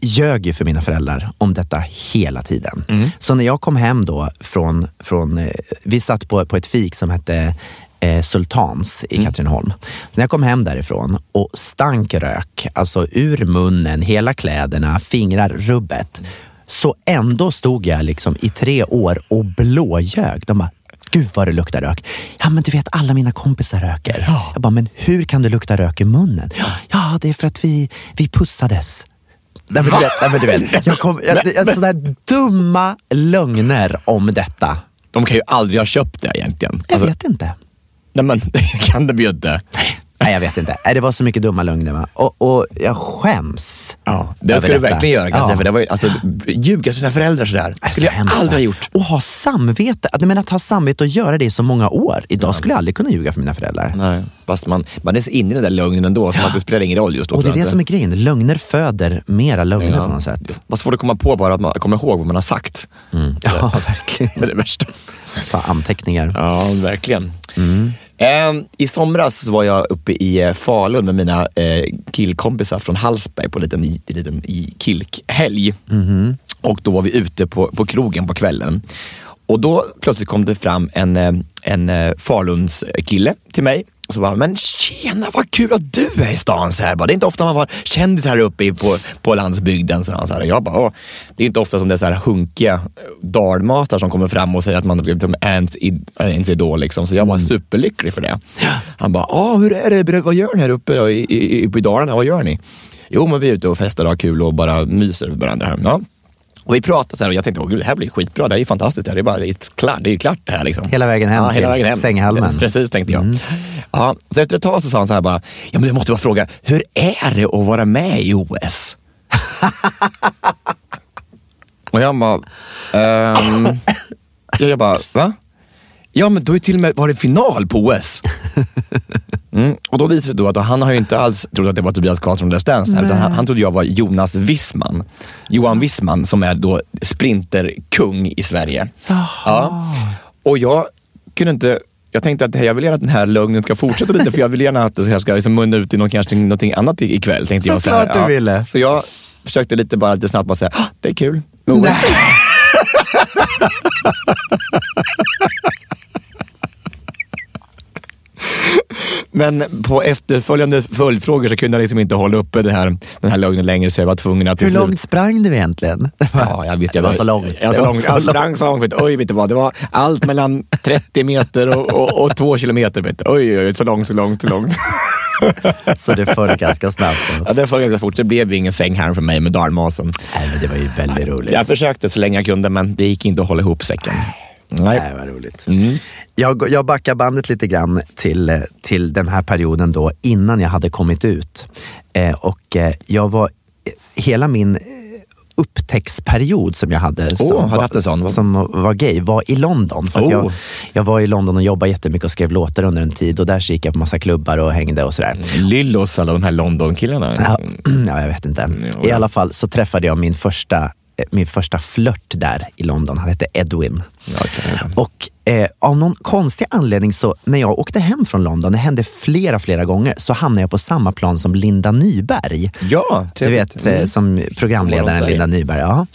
ljög ju för mina föräldrar om detta hela tiden. Så när jag kom hem då från, från eh, vi satt på, på ett fik som hette eh, Sultans i Katrineholm. Så när jag kom hem därifrån och stank rök, alltså ur munnen, hela kläderna, fingrar, rubbet. Så ändå stod jag liksom i tre år och blåljög. De bara, Gud vad det luktar rök. Ja men du vet alla mina kompisar röker. Jag bara, men hur kan det lukta rök i munnen? Ja det är för att vi, vi pussades. Nej, men du vet, nej, men du vet. Jag kom, jag, jag, sådana dumma lögner om detta. De kan ju aldrig ha köpt det egentligen. Jag Alltså, vet inte. nej, men det kan de ju inte. Nej, jag vet inte. Nej, det var så mycket dumma lögner. Va? Och, och jag skäms. Ja, det ska du verkligen göra. Kan jag Ja. för det var, alltså, ljuga sina föräldrar sådär. Det skulle jag aldrig ha gjort. Och ha samvete. Jag menar, att ha samvete och göra det i så många år. Idag skulle jag aldrig kunna ljuga för mina föräldrar. Nej, fast man, man är så inne i den där lögnen ändå, så det spelar ingen roll just då. Och det är det som är grejen. Lögner föder mera lögner Ja. på något sätt. Var svårt att komma på bara att man kommer ihåg vad man har sagt. Ja, verkligen. Det är det värsta. Ta anteckningar. Ja, verkligen. Eh, I somras var jag uppe i eh, Falun med mina eh, killkompisar från Hallsberg på en liten, i- liten i kilkhelg. Och då var vi ute på, på krogen på kvällen. Och då plötsligt kom det fram en, en Faluns kille till mig. Och så bara, men tjena vad kul att du är i stan så här. Bara, det är inte ofta man var kändis här uppe i- på, på landsbygden. Så här. Jag bara, "Åh." det är inte ofta som det är så här hunkiga dalmasar som kommer fram och säger att man liksom, är ens, id- är ens idol. Liksom. Så jag var superlycklig för det. Han bara, ah, hur är det? Vad gör ni här uppe då, i, i, uppe i Dalarna? Vad gör ni? Jo, men vi är ute och festar och har kul och bara myser med varandra. Här. Ja. Och vi pratade så här och jag tänkte, Åh, gud, det här blir skitbra. Det här är fantastiskt. Det, här är bara, det, är klart, det är ju klart det här. Liksom. Hela vägen hem ja, hela vägen hem. sänghalmen. Precis, tänkte jag. Ja, så efter ett tag så sa han så här bara, ja men du måste bara fråga, hur är det att vara med i OS? och jag bara, ehm, jag bara, va? Ja men har ju till och med varit final på OS. Mm. Och då visade det då att han har ju inte alls trott att det var Tobias Karlsson Let's Dance här, utan han, han trodde jag var Jonas Wissman. Johan Wissman som är då sprinterkung i Sverige. Ja. Och jag kunde inte jag tänkte att jag vill gärna att den här lögnen ska fortsätta lite för jag vill gärna att det här ska liksom munna ut i något, kanske någonting annat i- ikväll. Tänkte jag så här. Såklart du ville. Så jag försökte lite bara lite snabbt bara säga, "Ah, det är kul. med OS." Men på efterföljande följdfrågor så kunde jag liksom inte hålla uppe det här, den här lögnen längre så jag var tvungen att Hur slut- långt sprang du egentligen? Ja, jag visste. Jag Det var så långt. Jag, så var långt. jag sprang så långt. Oj, vet du vad? Det var allt mellan 30 meter och, och, och 2 kilometer. Vet du. Oj, oj, oj, så långt, så långt, så långt. Så det föll ganska snabbt. Ja, det föll ganska fort. Det blev ingen säng här för mig med dalmasen. Nej, men det var ju väldigt roligt. Jag försökte så länge jag kunde, men det gick inte att hålla ihop säcken. Nej. Nej, vad roligt. Mm. Jag, jag backar bandet lite grann till, till den här perioden då innan jag hade kommit ut. Eh, och eh, jag var, eh, hela min eh, upptäcktsperiod som jag hade som, du var, haft en sån? som var gay var i London. För Oh. jag, jag var i London och jobbade jättemycket och skrev låtar under en tid och där så gick jag på massa klubbar och hängde och sådär. Lyllos, alla de här London-killarna. Ja, ja, jag vet inte. jo, I alla fall så träffade jag min första, min första flört där i London. Han hette Edwin. Ja. Och eh, av någon konstig anledning så när jag åkte hem från London, det hände flera, flera gånger, så hamnade jag på samma plan som Linda Nyberg. ja Du vet, eh, som Vad programledaren. Linda Nyberg. Ja.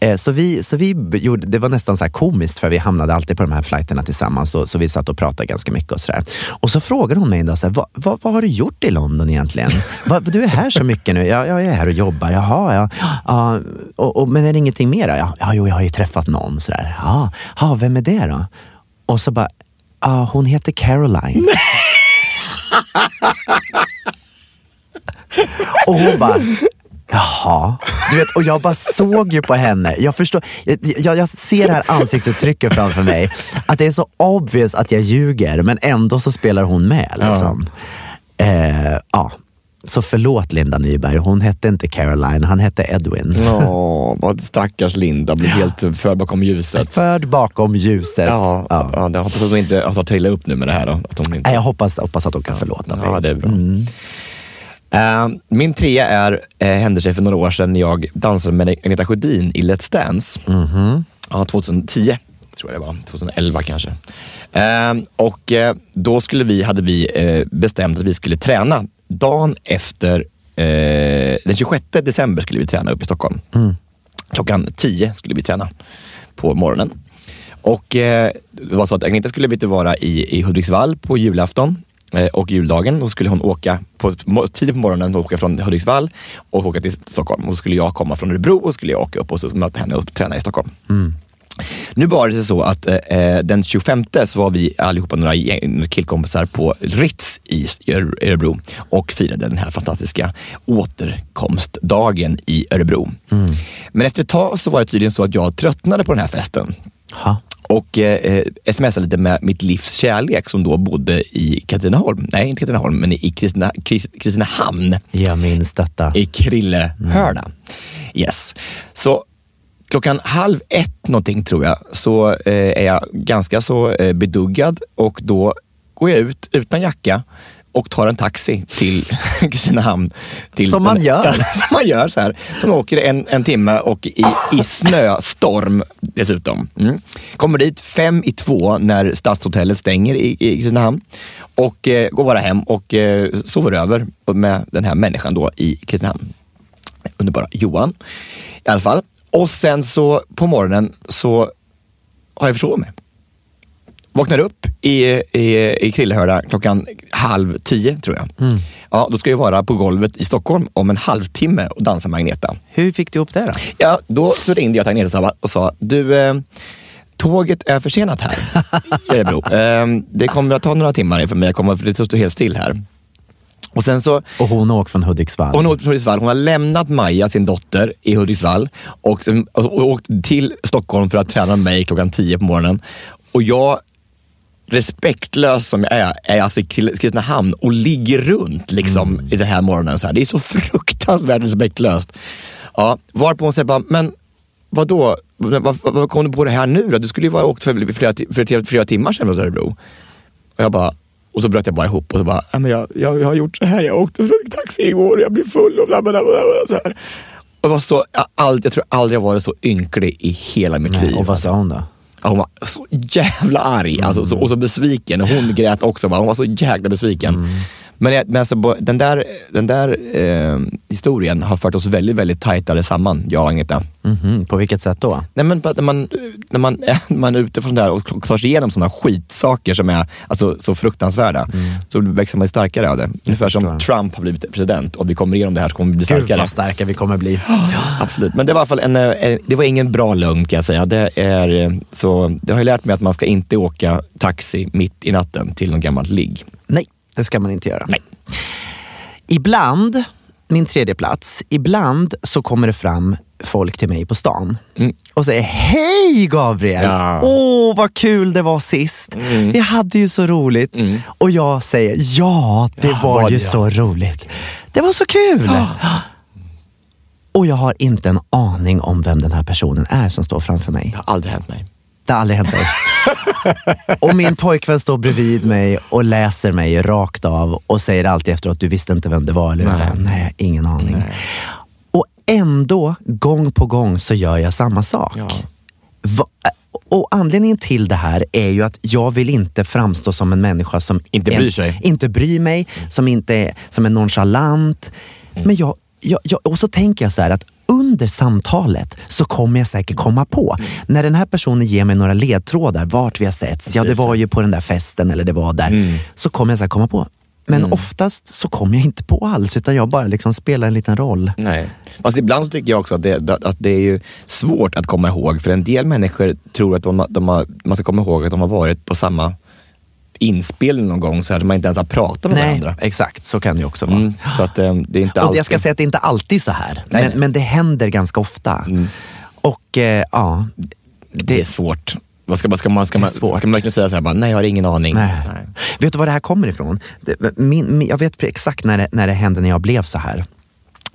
Eh, Så vi, så vi gjorde, det var nästan så här komiskt för vi hamnade alltid på de här flighterna tillsammans. Så, så vi satt och pratade ganska mycket och sådär. Och så frågade hon mig en dag, så här, vad, vad, vad har du gjort i London egentligen? vad, du är här så mycket nu. Ja, jag är här och jobbar. Jaha, ja. ja och, och, men är det ingenting mer? Ja, ja, jo, jag har ju träffat någon. Så där. Ja, ja, vem är det då? Och så bara, ja, hon heter Caroline. och hon bara, jaha. Du vet, och jag bara såg ju på henne. Jag, förstår, jag, jag, ser det här ansiktsuttrycket framför mig. Att det är så obvious att jag ljuger, men ändå så spelar hon med. Liksom. Eh, ja. Så förlåt Linda Nyberg, hon hette inte Caroline, han hette Edwin. Vad stackars Linda blev helt förd bakom ljuset. Förd bakom ljuset. Ja, ja. jag hoppas att hon inte har trillat upp nu med det här. Då. Att hon inte... Nej, jag hoppas, hoppas att hon kan förlåta mig. Ja, det är bra. Mm. Eh, min trea är, uh, hände sig för några år sedan när jag dansade med Agneta Sjödin i Let's Dance. Mhm. Ja, 2010 tror jag det var. 2011 kanske. Eh, och eh, då skulle vi, hade vi eh, bestämt att vi skulle träna dagen efter, eh, den 26 december skulle vi träna upp i Stockholm. Klockan 10 skulle vi träna på morgonen. Och eh, det var så att Agneta skulle du, vara i, i Hudiksvall på julafton eh, och juldagen. Då skulle hon åka på, tidigt på morgonen, åka från Hudiksvall och åka till Stockholm. Och då skulle jag komma från Örebro och skulle jag åka upp och så möta henne och träna i Stockholm. Nu var det så att eh, den 25 så var vi allihopa några killkompisar på Ritz i Öre- Örebro och firade den här fantastiska återkomstdagen i Örebro. Men efter ett tag så var det tydligen så att jag tröttnade på den här festen. Ha. Och eh, smsade lite med mitt livs kärlek som då bodde i Katrineholm. Nej, inte Katrineholm, men i Kristina, Kris, Kristinehamn Jag minns detta. i Krillehörna. Yes. Så klockan halv ett någonting tror jag, så eh, är jag ganska så eh, beduggad och då går jag ut utan jacka och tar en taxi till Kristinehamn. Till Som man gör. Ja, som man gör. Så här. Som åker en, en timme och i, i snöstorm dessutom. Mm. Kommer dit fem i två när Stadshotellet stänger i, i Kristinehamn och eh, går bara hem och eh, sover över med den här människan då i Kristinehamn underbara Johan i alla fall. Och sen så på morgonen så har jag försovit mig. Vaknar upp i, i, i Krillehörda klockan halv tio tror jag. Ja, då ska jag vara på golvet i Stockholm om en halvtimme och dansa med Agneta. Hur fick du upp det då? Ja, då så ringde jag till Agneta och sa- och sa, du, eh, tåget är försenat här i Örebro. Eh, det kommer att ta några timmar för mig, jag kommer, för det står helt still här. Och sen så Och hon åkte från Hudiksvall. hon åkte från Hudiksvall. Hon har lämnat Maja, sin dotter, i Hudiksvall och, och, och åkt till Stockholm för att träna med mig klockan 10 på morgonen. Och jag, respektlös som jag är, är alltså i Kristinehamn och ligger runt liksom i den här morgonen. Så här. Det är så fruktansvärt respektlöst. Ja, varpå hon säger bara, men vadå, vad, kom du på det här nu då? Du skulle ju vara åkt för flera, för flera, flera timmar sedan från Örebro. Och jag bara, och så bröt jag bara ihop och så bara, "Ja, men jag, jag, jag har gjort så här, jag åkte från taxi igår och jag blev full och bla bla bla. bla, så här. Och var så, jag, ald, jag tror aldrig jag varit så ynklig i hela mitt liv. Nej, och vad sa hon då? Ja, Hon var så jävla arg alltså, så, och så besviken. Och hon grät också. Va? Hon var så jäkla besviken. Men, men alltså, den där, den där eh, historien har fört oss väldigt, väldigt tajtare samman, jag och Agneta. Mhm, På vilket sätt då? Nej, men när man, när man, när man är ute från det där och tar sig igenom sådana skitsaker som är alltså, så fruktansvärda, så växer man starkare av det. Ungefär som Mm. Trump har blivit president och vi kommer igenom det här så kommer vi bli Gud starkare. vad starka vi kommer bli. Absolut, men det var i alla fall en, eh, det var ingen bra lögn kan jag säga. Det, är, eh, så, det har ju lärt mig att man ska inte åka taxi mitt i natten till någon gammalt ligg. Nej, det ska man inte göra. Nej. Ibland, min tredje plats, ibland så kommer det fram folk till mig på stan Mm. och säger Hej Gabriel! Ja. Åh vad kul det var sist! Vi hade ju så roligt. Och jag säger ja, det Ja, var var ju det, så roligt. Det var så kul! Och jag har inte en aning om vem den här personen är som står framför mig. Det har aldrig hänt mig. Det har aldrig hänt mig. och min pojkvän står bredvid mig och läser mig rakt av och säger alltid efteråt, du visste inte vem det var? Eller? Nej. Nej. Nej, ingen aning. Och ändå, gång på gång, så gör jag samma sak. Ja. Va- och anledningen till det här är ju att jag vill inte framstå som en människa som Inte bryr sig. Inte bryr mig, som, inte är, som är nonchalant. Mm. Men jag, jag, jag, och så tänker jag så här att under samtalet så kommer jag säkert komma på. Mm. När den här personen ger mig några ledtrådar, vart vi har setts, ja det var ju på den där festen eller det var där. Mm. Så kommer jag så här komma på. Men oftast så kommer jag inte på alls, utan jag bara liksom spelar en liten roll. Nej. Fast ibland så tycker jag också att det, att det är ju svårt att komma ihåg. För en del människor tror att de, de har, man ska komma ihåg att de har varit på samma inspelning någon gång så hade man inte ens pratat med Nej, varandra. exakt. Så kan det också vara. Mm, så att eh, det är inte Och alltid... jag ska säga att det är inte alltid så här, Nej, men, nej. men det händer ganska ofta. Och eh, ja, det är svårt. Vad ska, ska, man, ska, Det man, ska man verkligen säga så här, bara, nej jag har ingen aning. Nej. Vet du var det här kommer ifrån? Det- Min, min, jag vet exakt när det, när det hände när jag blev så här.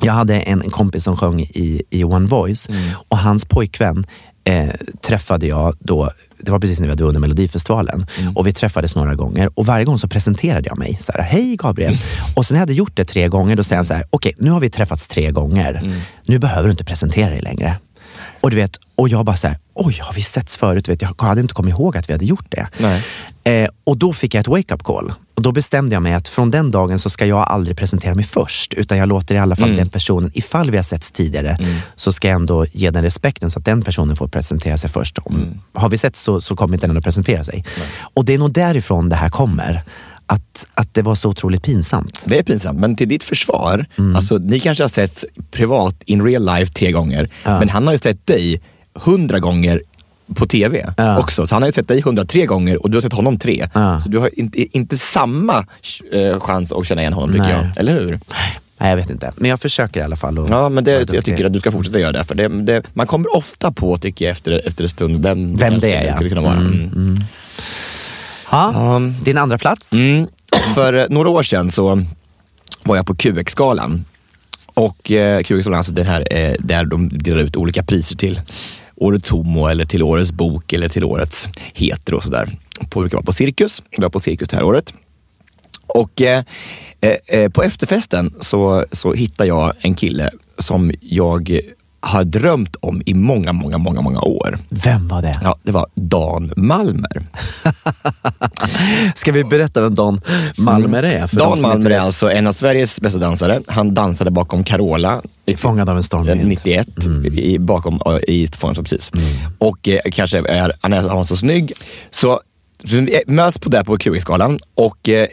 Jag hade en, kompis som sjöng i, i One Voice och hans pojkvän eh, träffade jag då, det var precis när vi hade vunnit Melodifestivalen. Och vi träffades några gånger och varje gång så presenterade jag mig. Så här, Hej Gabriel! Och sen när jag hade gjort det tre gånger, då säger han så här, okej nu har vi träffats tre gånger. Nu behöver du inte presentera dig längre. Och du vet, och jag bara så här, oj har vi setts förut? Vet, jag hade inte kommit ihåg att vi hade gjort det. Eh, och då fick jag ett wake-up call. Och då bestämde jag mig att från den dagen så ska jag aldrig presentera mig först. Utan jag låter i alla fall den personen, ifall vi har setts tidigare, så ska jag ändå ge den respekten så att den personen får presentera sig först. Om, Har vi sett så, så kommer inte den att presentera sig. Och det är nog därifrån det här kommer. Att, att det var så otroligt pinsamt. Det är pinsamt, men till ditt försvar, Mm. alltså, ni kanske har sett privat in real life tre gånger, Ja. men han har ju sett dig hundra gånger på TV Ja. också. Så han har ju sett dig 103 gånger och du har sett honom tre. Ja. Så du har inte, inte samma eh, chans att känna igen honom tycker Nej. jag. Eller hur? Nej, jag vet inte. Men jag försöker i alla fall. att Ja, men det, jag tycker att du ska fortsätta göra det. För det, det man kommer ofta på, tycker jag, efter, efter en stund vem, Vem det är, ja. kunna vara. Mm. Ja, din andra plats? Mm. För eh, några år sedan så var jag på QX-galan. Och eh, QX-galan, alltså den här eh, där de delar ut olika priser till Årets Homo eller till Årets Bok eller till Årets Hetero och sådär. Brukar vara på Cirkus. Jag var på Cirkus det här året. Och eh, eh, eh på efterfesten så, så hittar jag en kille som jag har drömt om i många, många, många, många år. Vem var det? Ja, det var Dan Malmer. Ska vi berätta vem Dan Malmer är? För Dan Malmer är alltså en av Sveriges bästa dansare. Han dansade bakom Carola. Fångad av en stormvind. 91, i, bakom, i Fångad precis. Och eh, kanske är han, är, han var så snygg. Så, så vi möts på där på QX-galan och eh,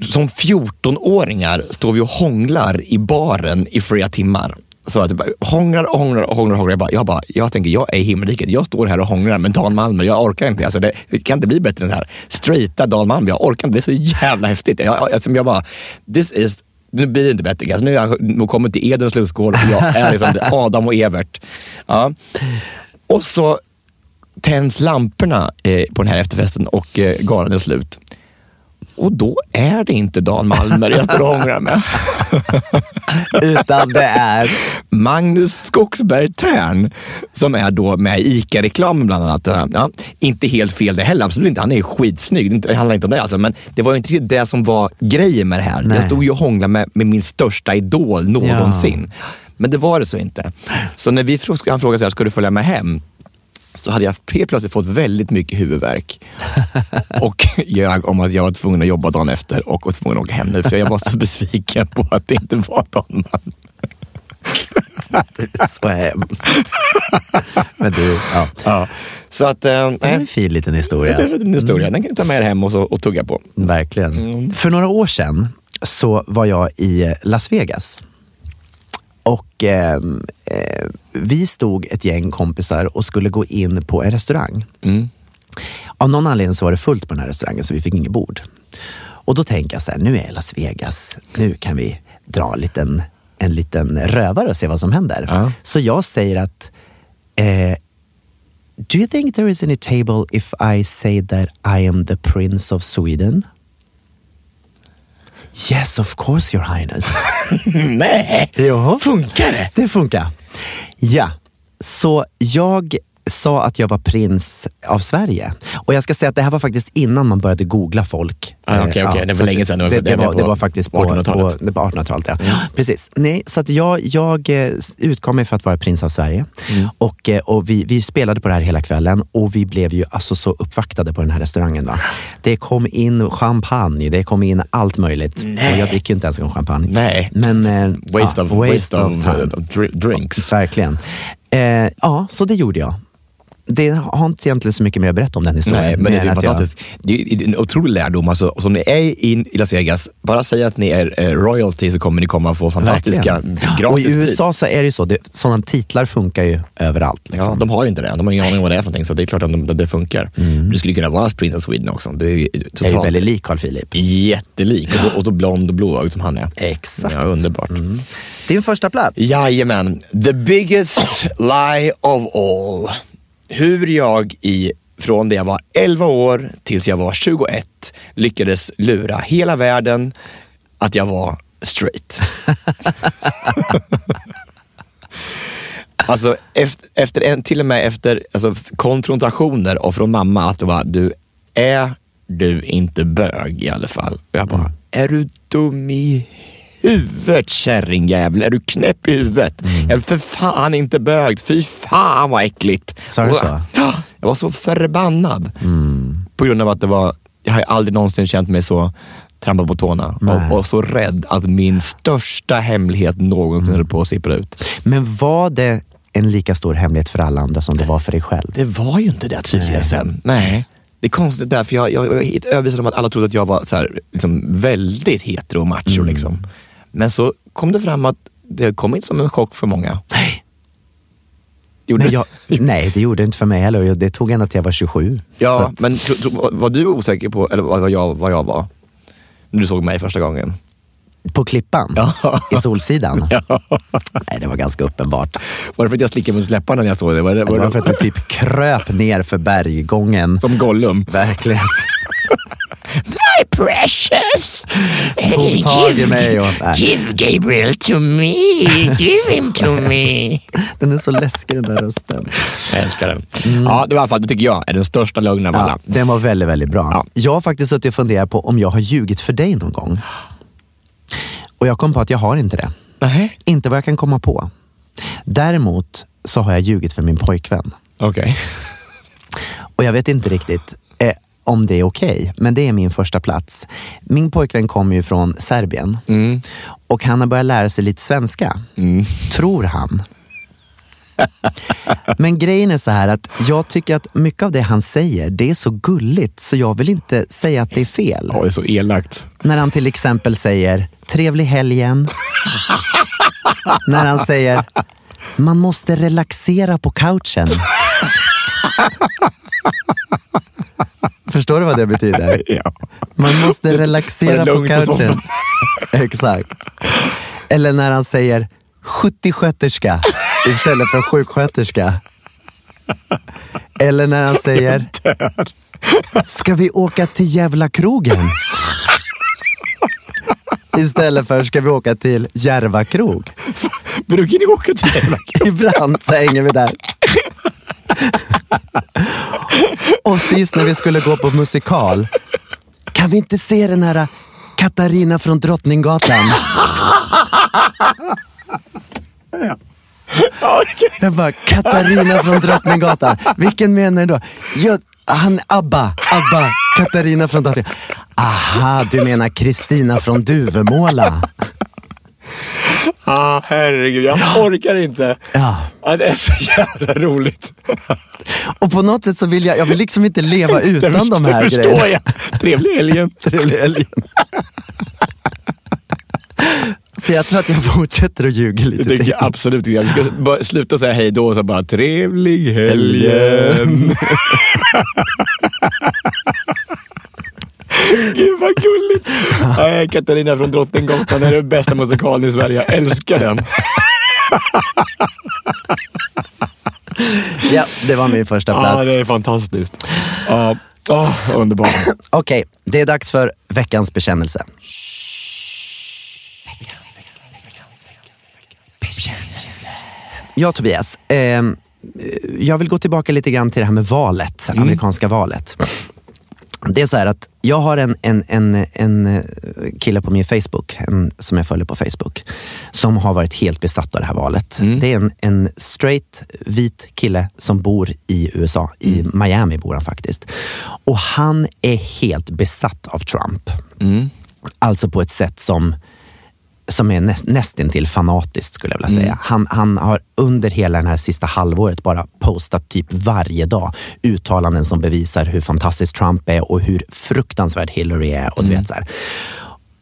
som 14-åringar står vi och hånglar i baren i flera timmar. Så att det bara hånglar och hånglar och hånglar. Och hånglar. Jag, bara, jag, bara, jag tänker, jag är i himmelriket. Jag står här och hånglar med Dan Malmer. Jag orkar inte. Alltså det, det kan inte bli bättre än det här. Straighta Dan Malmer. Jag orkar inte. Det är så jävla häftigt. Jag, alltså jag bara, this is, nu blir det inte bättre. Alltså nu har jag kommit till Edens lustgård och jag är liksom Adam och Evert. Ja. Och så tänds lamporna eh, på den här efterfesten och eh, galan är slut. Och då är det inte Dan Malmer jag står och hånglar med. Utan det är... Magnus Skogsberg Tern som är då med i ICA-reklamen bland annat. Ja, inte helt fel det heller, absolut inte. Han är skitsnygg. Det handlar inte om det alltså. Men det var inte det som var grejen med det här. Nej. Jag stod ju och hånglade med, med min största idol någonsin. Men det var det så inte. Så när vi han frågade så här, ska du följa med hem? Så hade jag helt plötsligt fått väldigt mycket huvudvärk. Och ljög om att jag var tvungen att jobba dagen efter och var tvungen att åka hem nu. För jag var så besviken på att det inte var Dan Malmer. Så hemskt. Men du, ja. Ja. Så att, eh, Det är en fin liten Det historia. är en historia. Den kan du ta med dig hem och, så, och tugga på. Verkligen. För några år sedan så var jag i Las Vegas. Och ehm, eh, vi stod ett gäng kompisar och skulle gå in på en restaurang. Mm. Av någon anledning så var det fullt på den här restaurangen så vi fick inget bord. Och då tänker jag så här, nu är Las Vegas. Nu kan vi dra en liten, en liten rövare och se vad som händer. Ja. Så jag säger att eh, Do you think there is any table if I say that I am the prince of Sweden? Yes, of course your highness. Nej, Jo. funkar det? Det funkar. Ja, så jag sa att jag var prins av Sverige. Och jag ska säga att det här var faktiskt innan man började googla folk. Ah, okej, Eh, okej. Det var länge sedan. Det Det, det var det var faktiskt på 1800-talet. På, det var 1800-talet, ja. Precis. Nej, så att jag, jag eh, utgav mig för att vara prins av Sverige. Mm. Och, eh, och vi, vi spelade på det här hela kvällen och vi blev ju alltså så uppvaktade på den här restaurangen. Då. Det kom in champagne, det kom in allt möjligt. Och jag dricker ju inte ens en champagne. Nej. Men, eh, Waste, ja, of, waste, of, time. uh, dri- drinks. Verkligen. Eh, ja, så det gjorde jag det har inte egentligen så mycket mer att berätta om den historien. Nej, men det är att jag- fantastiskt. Det är en otrolig lärdom. Alltså, som ni är in i Las Vegas, bara säga att ni är eh, royalty så kommer ni komma få fantastiska Verkligen. gratis Och i. USA så är det ju så, det, sådana titlar funkar ju överallt. Ja, Liksom. de har ju inte det. De har ingen aning om vad det är för någonting, så det är klart att de, det funkar. Det skulle kunna vara Prince of Sweden också. Det är ju jag är totalt väldigt lik Carl Philip. jättelik. Och så, och så blond och blåögd som han är. Exakt. Ja, underbart. Din första plats. Jajamän. The biggest lie of all. Hur jag i från det jag var 11 år tills jag var 21 lyckades lura hela världen att jag var straight. alltså efter, efter en, till och med efter alltså, konfrontationer och från mamma att du var, du är du inte bög i alla fall? Och jag bara, är du dum i huvudet kärringjävel? Är du knäpp i huvudet? Jag är för fan inte bög. Fy fan vad äckligt. Sa du så? Ja, jag var så förbannad. På grund av att det var, jag har aldrig någonsin känt mig så trampad på tårna och, och så rädd att min största hemlighet någonsin höll på att sippra ut. Men var det en lika stor hemlighet för alla andra som det var för dig själv? Det var ju inte det tydligen sen. Nej. Det är konstigt där, för jag, jag, jag är överbevisad om att alla trodde att jag var så här, liksom, väldigt hetero och macho. Liksom. Men så kom det fram att det kom inte som en chock för många. Nej. Gjorde Men jag, nej, det gjorde det inte för mig heller. Det tog ända till jag var 27. Så Ja, att- men var- var du osäker på eller vad jag, vad jag var? När du såg mig första gången? På Klippan? Ja. I Solsidan? Ja. Nej, det var ganska uppenbart. Var det för att jag slickade mot läpparna när jag såg det? Var det, Det var var för att du typ kröp ner för berggången. som Gollum? Verkligen. My precious! Tog tag i mig och... Nej, Give Gabriel to me, give him to me. den är så läskig den där rösten. Jag älskar den. Ja, det var i alla fall, det tycker jag är den största lögnen av Ja, alla. den var väldigt, väldigt bra. Ja. Jag har faktiskt suttit och funderat på om jag har ljugit för dig någon gång. Och jag kom på att jag har inte det. Nej. Inte vad jag kan komma på. Däremot så har jag ljugit för min pojkvän. Okej. Och jag vet inte riktigt om det är okej, men det är min första plats. Min pojkvän kommer ju från Serbien Mm. och han har börjat lära sig lite svenska. Mm. Tror han. Men grejen är så här att jag tycker att mycket av det han säger, det är så gulligt så jag vill inte säga att det är fel. Ja, det är så elakt. När han till exempel säger trevlig helgen. När han säger man måste relaxera på couchen. Förstår du vad det betyder? Ja. Man måste relaxera på couchen. Exakt. Eller när han säger 70-sköterska istället för sjuksköterska. Eller när han säger Ska vi åka till jävla krogen? Istället för ska vi åka till Järva krog? Brukar ni åka till jävla Ibland så hänger vi där. Och sist när vi skulle gå på musikal, kan vi inte se den här Katarina från Drottninggatan? Jag bara, Katarina från Drottninggatan. Vilken menar du då? Jag, han Abba, Abba, Katarina från Drottninggatan. Aha, du menar Kristina från Duvemåla. Ah, herregud, jag orkar inte. Ja. Ja, det är så jävla roligt. Och på något sätt så vill jag, jag vill liksom inte leva utan det de här förstår grejerna. jag. Trevlig helgen. Trevlig helg. Så jag tror att jag fortsätter att ljuga Det lite tycker till. jag absolut. Vi ska bara sluta säga hej då och så bara trevlig helgen. Gud vad gulligt. Nej, Katarina från Drottninggatan är den bästa musikalen i Sverige. Jag älskar den. Ja, det var min första Ja, plats. det är fantastiskt. Ja, ah, underbart. Okej, det är dags för veckans bekännelse. Ja, Tobias. ehm, jag vill gå tillbaka lite grann till det här med valet, amerikanska valet. Det är så här att jag har en, en, en, en eh, kille på min Facebook, en, som jag följer på Facebook, som har varit helt besatt av det här valet. Det är en, en straight vit kille som bor i USA. I Miami bor han faktiskt. Och han är helt besatt av Trump. Alltså på ett sätt som som är näst, nästintill fanatiskt skulle jag vilja säga. Mm. Han, han har under hela det här sista halvåret bara postat typ varje dag uttalanden som bevisar hur fantastisk Trump är och hur fruktansvärd Hillary är. Och du vet, så här.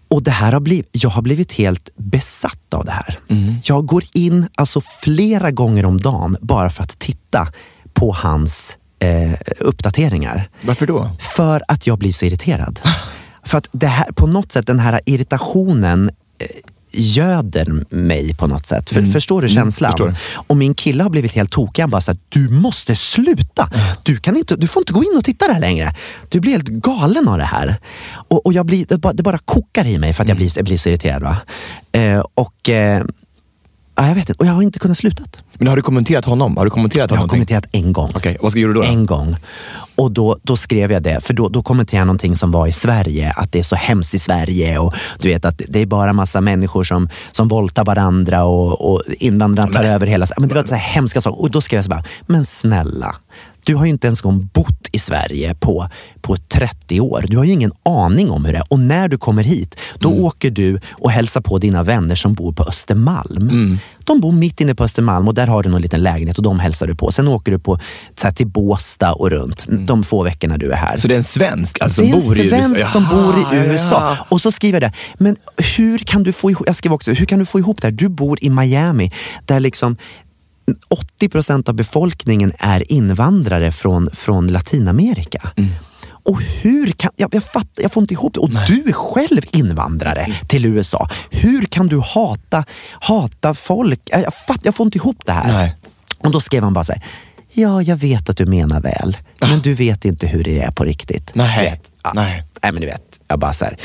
Och det här har blivit, jag har blivit helt besatt av det här. Jag går in alltså flera gånger om dagen bara för att titta på hans eh, uppdateringar. Varför då? För att jag blir så irriterad. För att det här, på något sätt, den här irritationen eh, göder mig på något sätt. För, Förstår du känslan? förstår. Och min kille har blivit helt tokig. Han bara så här, du måste sluta. Du, kan inte, du får inte gå in och titta där längre. Du blir helt galen av det här. Och, och jag blir, det, bara, det bara kokar i mig för att jag blir, jag blir så irriterad. Va? Eh, och eh, ja, jag vet inte, och jag har inte kunnat sluta. Men har du kommenterat honom? Har du kommenterat Jag har honom? kommenterat en gång. Okej, vad ska du då? En gång. Och då, då skrev jag det, för då, då kommenterade jag någonting som var i Sverige, att det är så hemskt i Sverige och du vet att det är bara massa människor som, som våldtar varandra och, och invandrarna tar över hela... Men det var så här hemska saker. Och då skrev jag så bara, men snälla, du har ju inte ens en gång bott i Sverige på, på 30 år. Du har ju ingen aning om hur det är. Och när du kommer hit, då åker du och hälsar på dina vänner som bor på Östermalm. De bor mitt inne på Östermalm och där har du någon liten lägenhet och de hälsar du på. Sen åker du på, så här, till Båstad och runt de få veckorna du är här. Så det är en svensk alltså, det är som bor i en svensk USA? som bor i USA. Och så skriver jag det. Men hur kan du få ihop, jag skrev också, hur kan du få ihop det här? Du bor i Miami där liksom 80 procent av befolkningen är invandrare från, från Latinamerika. Mm. Och hur kan, jag, jag, fattar, jag får inte ihop det. Och du är själv invandrare Mm. till USA. Hur kan du hata, hata folk? Jag, jag, fatt, jag får inte ihop det här. Nej. Och då skrev han bara så här, ja jag vet att du menar väl, men du vet inte hur det är på riktigt. Nej. Vet, ja. Nej. Nej men du vet, jag bara så här.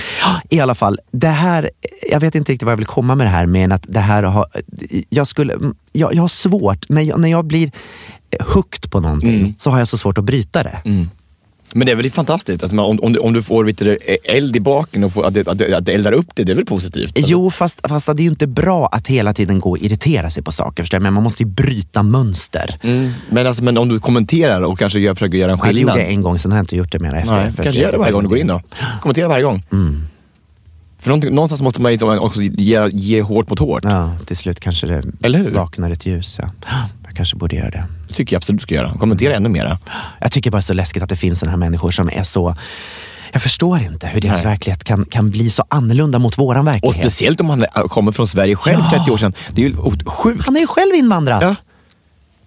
I alla fall, det här, jag vet inte riktigt vad jag vill komma med det här, men att det här har, jag skulle, jag, jag har svårt, när jag, när jag blir hooked på någonting Mm. så har jag så svårt att bryta det. Men det är väl fantastiskt? Alltså, om, om, du, om du får vet du, eld i baken och får, att, att, att eldar upp det, det är väl positivt? Alltså, Jo, fast, fast det är ju inte bra att hela tiden gå och irritera sig på saker. Förstår jag? Men man måste ju bryta mönster. Mm. Men, alltså, men om du kommenterar och kanske gör, försöker göra en Ja, det skillnad? gjorde jag en gång, sen har jag inte gjort det mer efter. Nej, för kanske gör det varje gång du går in då. Kommentera varje gång. För någonting- någonstans måste man liksom också ge, ge hårt mot hårt. Ja, till slut kanske det Eller hur? vaknar ett ljus. Ja. Jag kanske borde göra det. Tycker jag absolut du ska göra. Kommentera ännu mera. Jag tycker bara det är så läskigt att det finns sådana här människor som är så... Jag förstår inte hur deras Nej. verklighet kan, kan bli så annorlunda mot våran verklighet. Och speciellt om han kommer från Sverige själv Ja. 30 år sedan. Det är ju sjukt. Han är ju själv invandrat. Ja.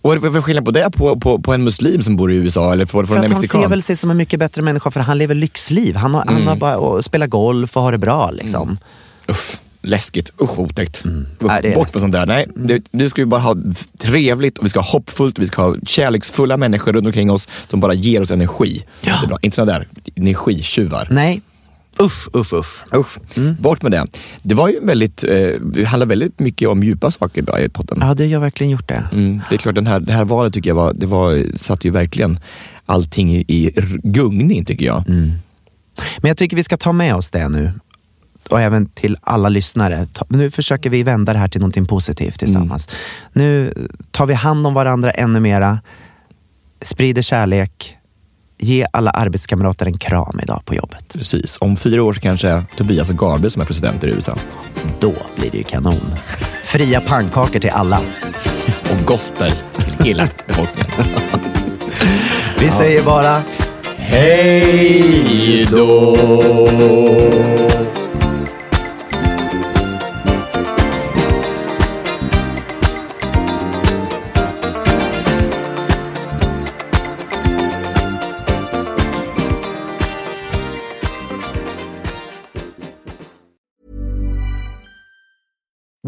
Och vad är det för skillnad på det på, på, på en muslim som bor i USA eller på, på För en att han mexikan? ser väl sig som en mycket bättre människa för han lever lyxliv. Han, har, han Mm. har bara och spelar golf och har det bra. Liksom. Uff, läskigt. Usch, otäckt. Usch, Nej, bort med sånt där. Nej, det, nu ska vi bara ha trevligt och vi ska ha hoppfullt vi ska ha kärleksfulla människor runt omkring oss som bara ger oss energi. Det är bra. Inte såna där energitjuvar. Nej, usch, usch, usch. Usch, bort med det. Det var ju väldigt, eh, det handlar väldigt mycket om djupa saker idag i podden. Ja, det har verkligen gjort det. Mm, det är klart, den här, det här valet tycker jag var, det var, satte ju verkligen allting i, i gungning tycker jag. Men jag tycker vi ska ta med oss det nu. Och även till alla lyssnare. Nu försöker vi vända det här till någonting positivt tillsammans. Nu tar vi hand om varandra ännu mera. Sprider kärlek. Ge alla arbetskamrater en kram idag på jobbet. Precis. Om fyra år så kanske Tobias och Gabriel som är presidenter i USA. Då blir det ju kanon. Fria pannkakor till alla. Och gospel till hela befolkningen. Vi säger bara Hej då!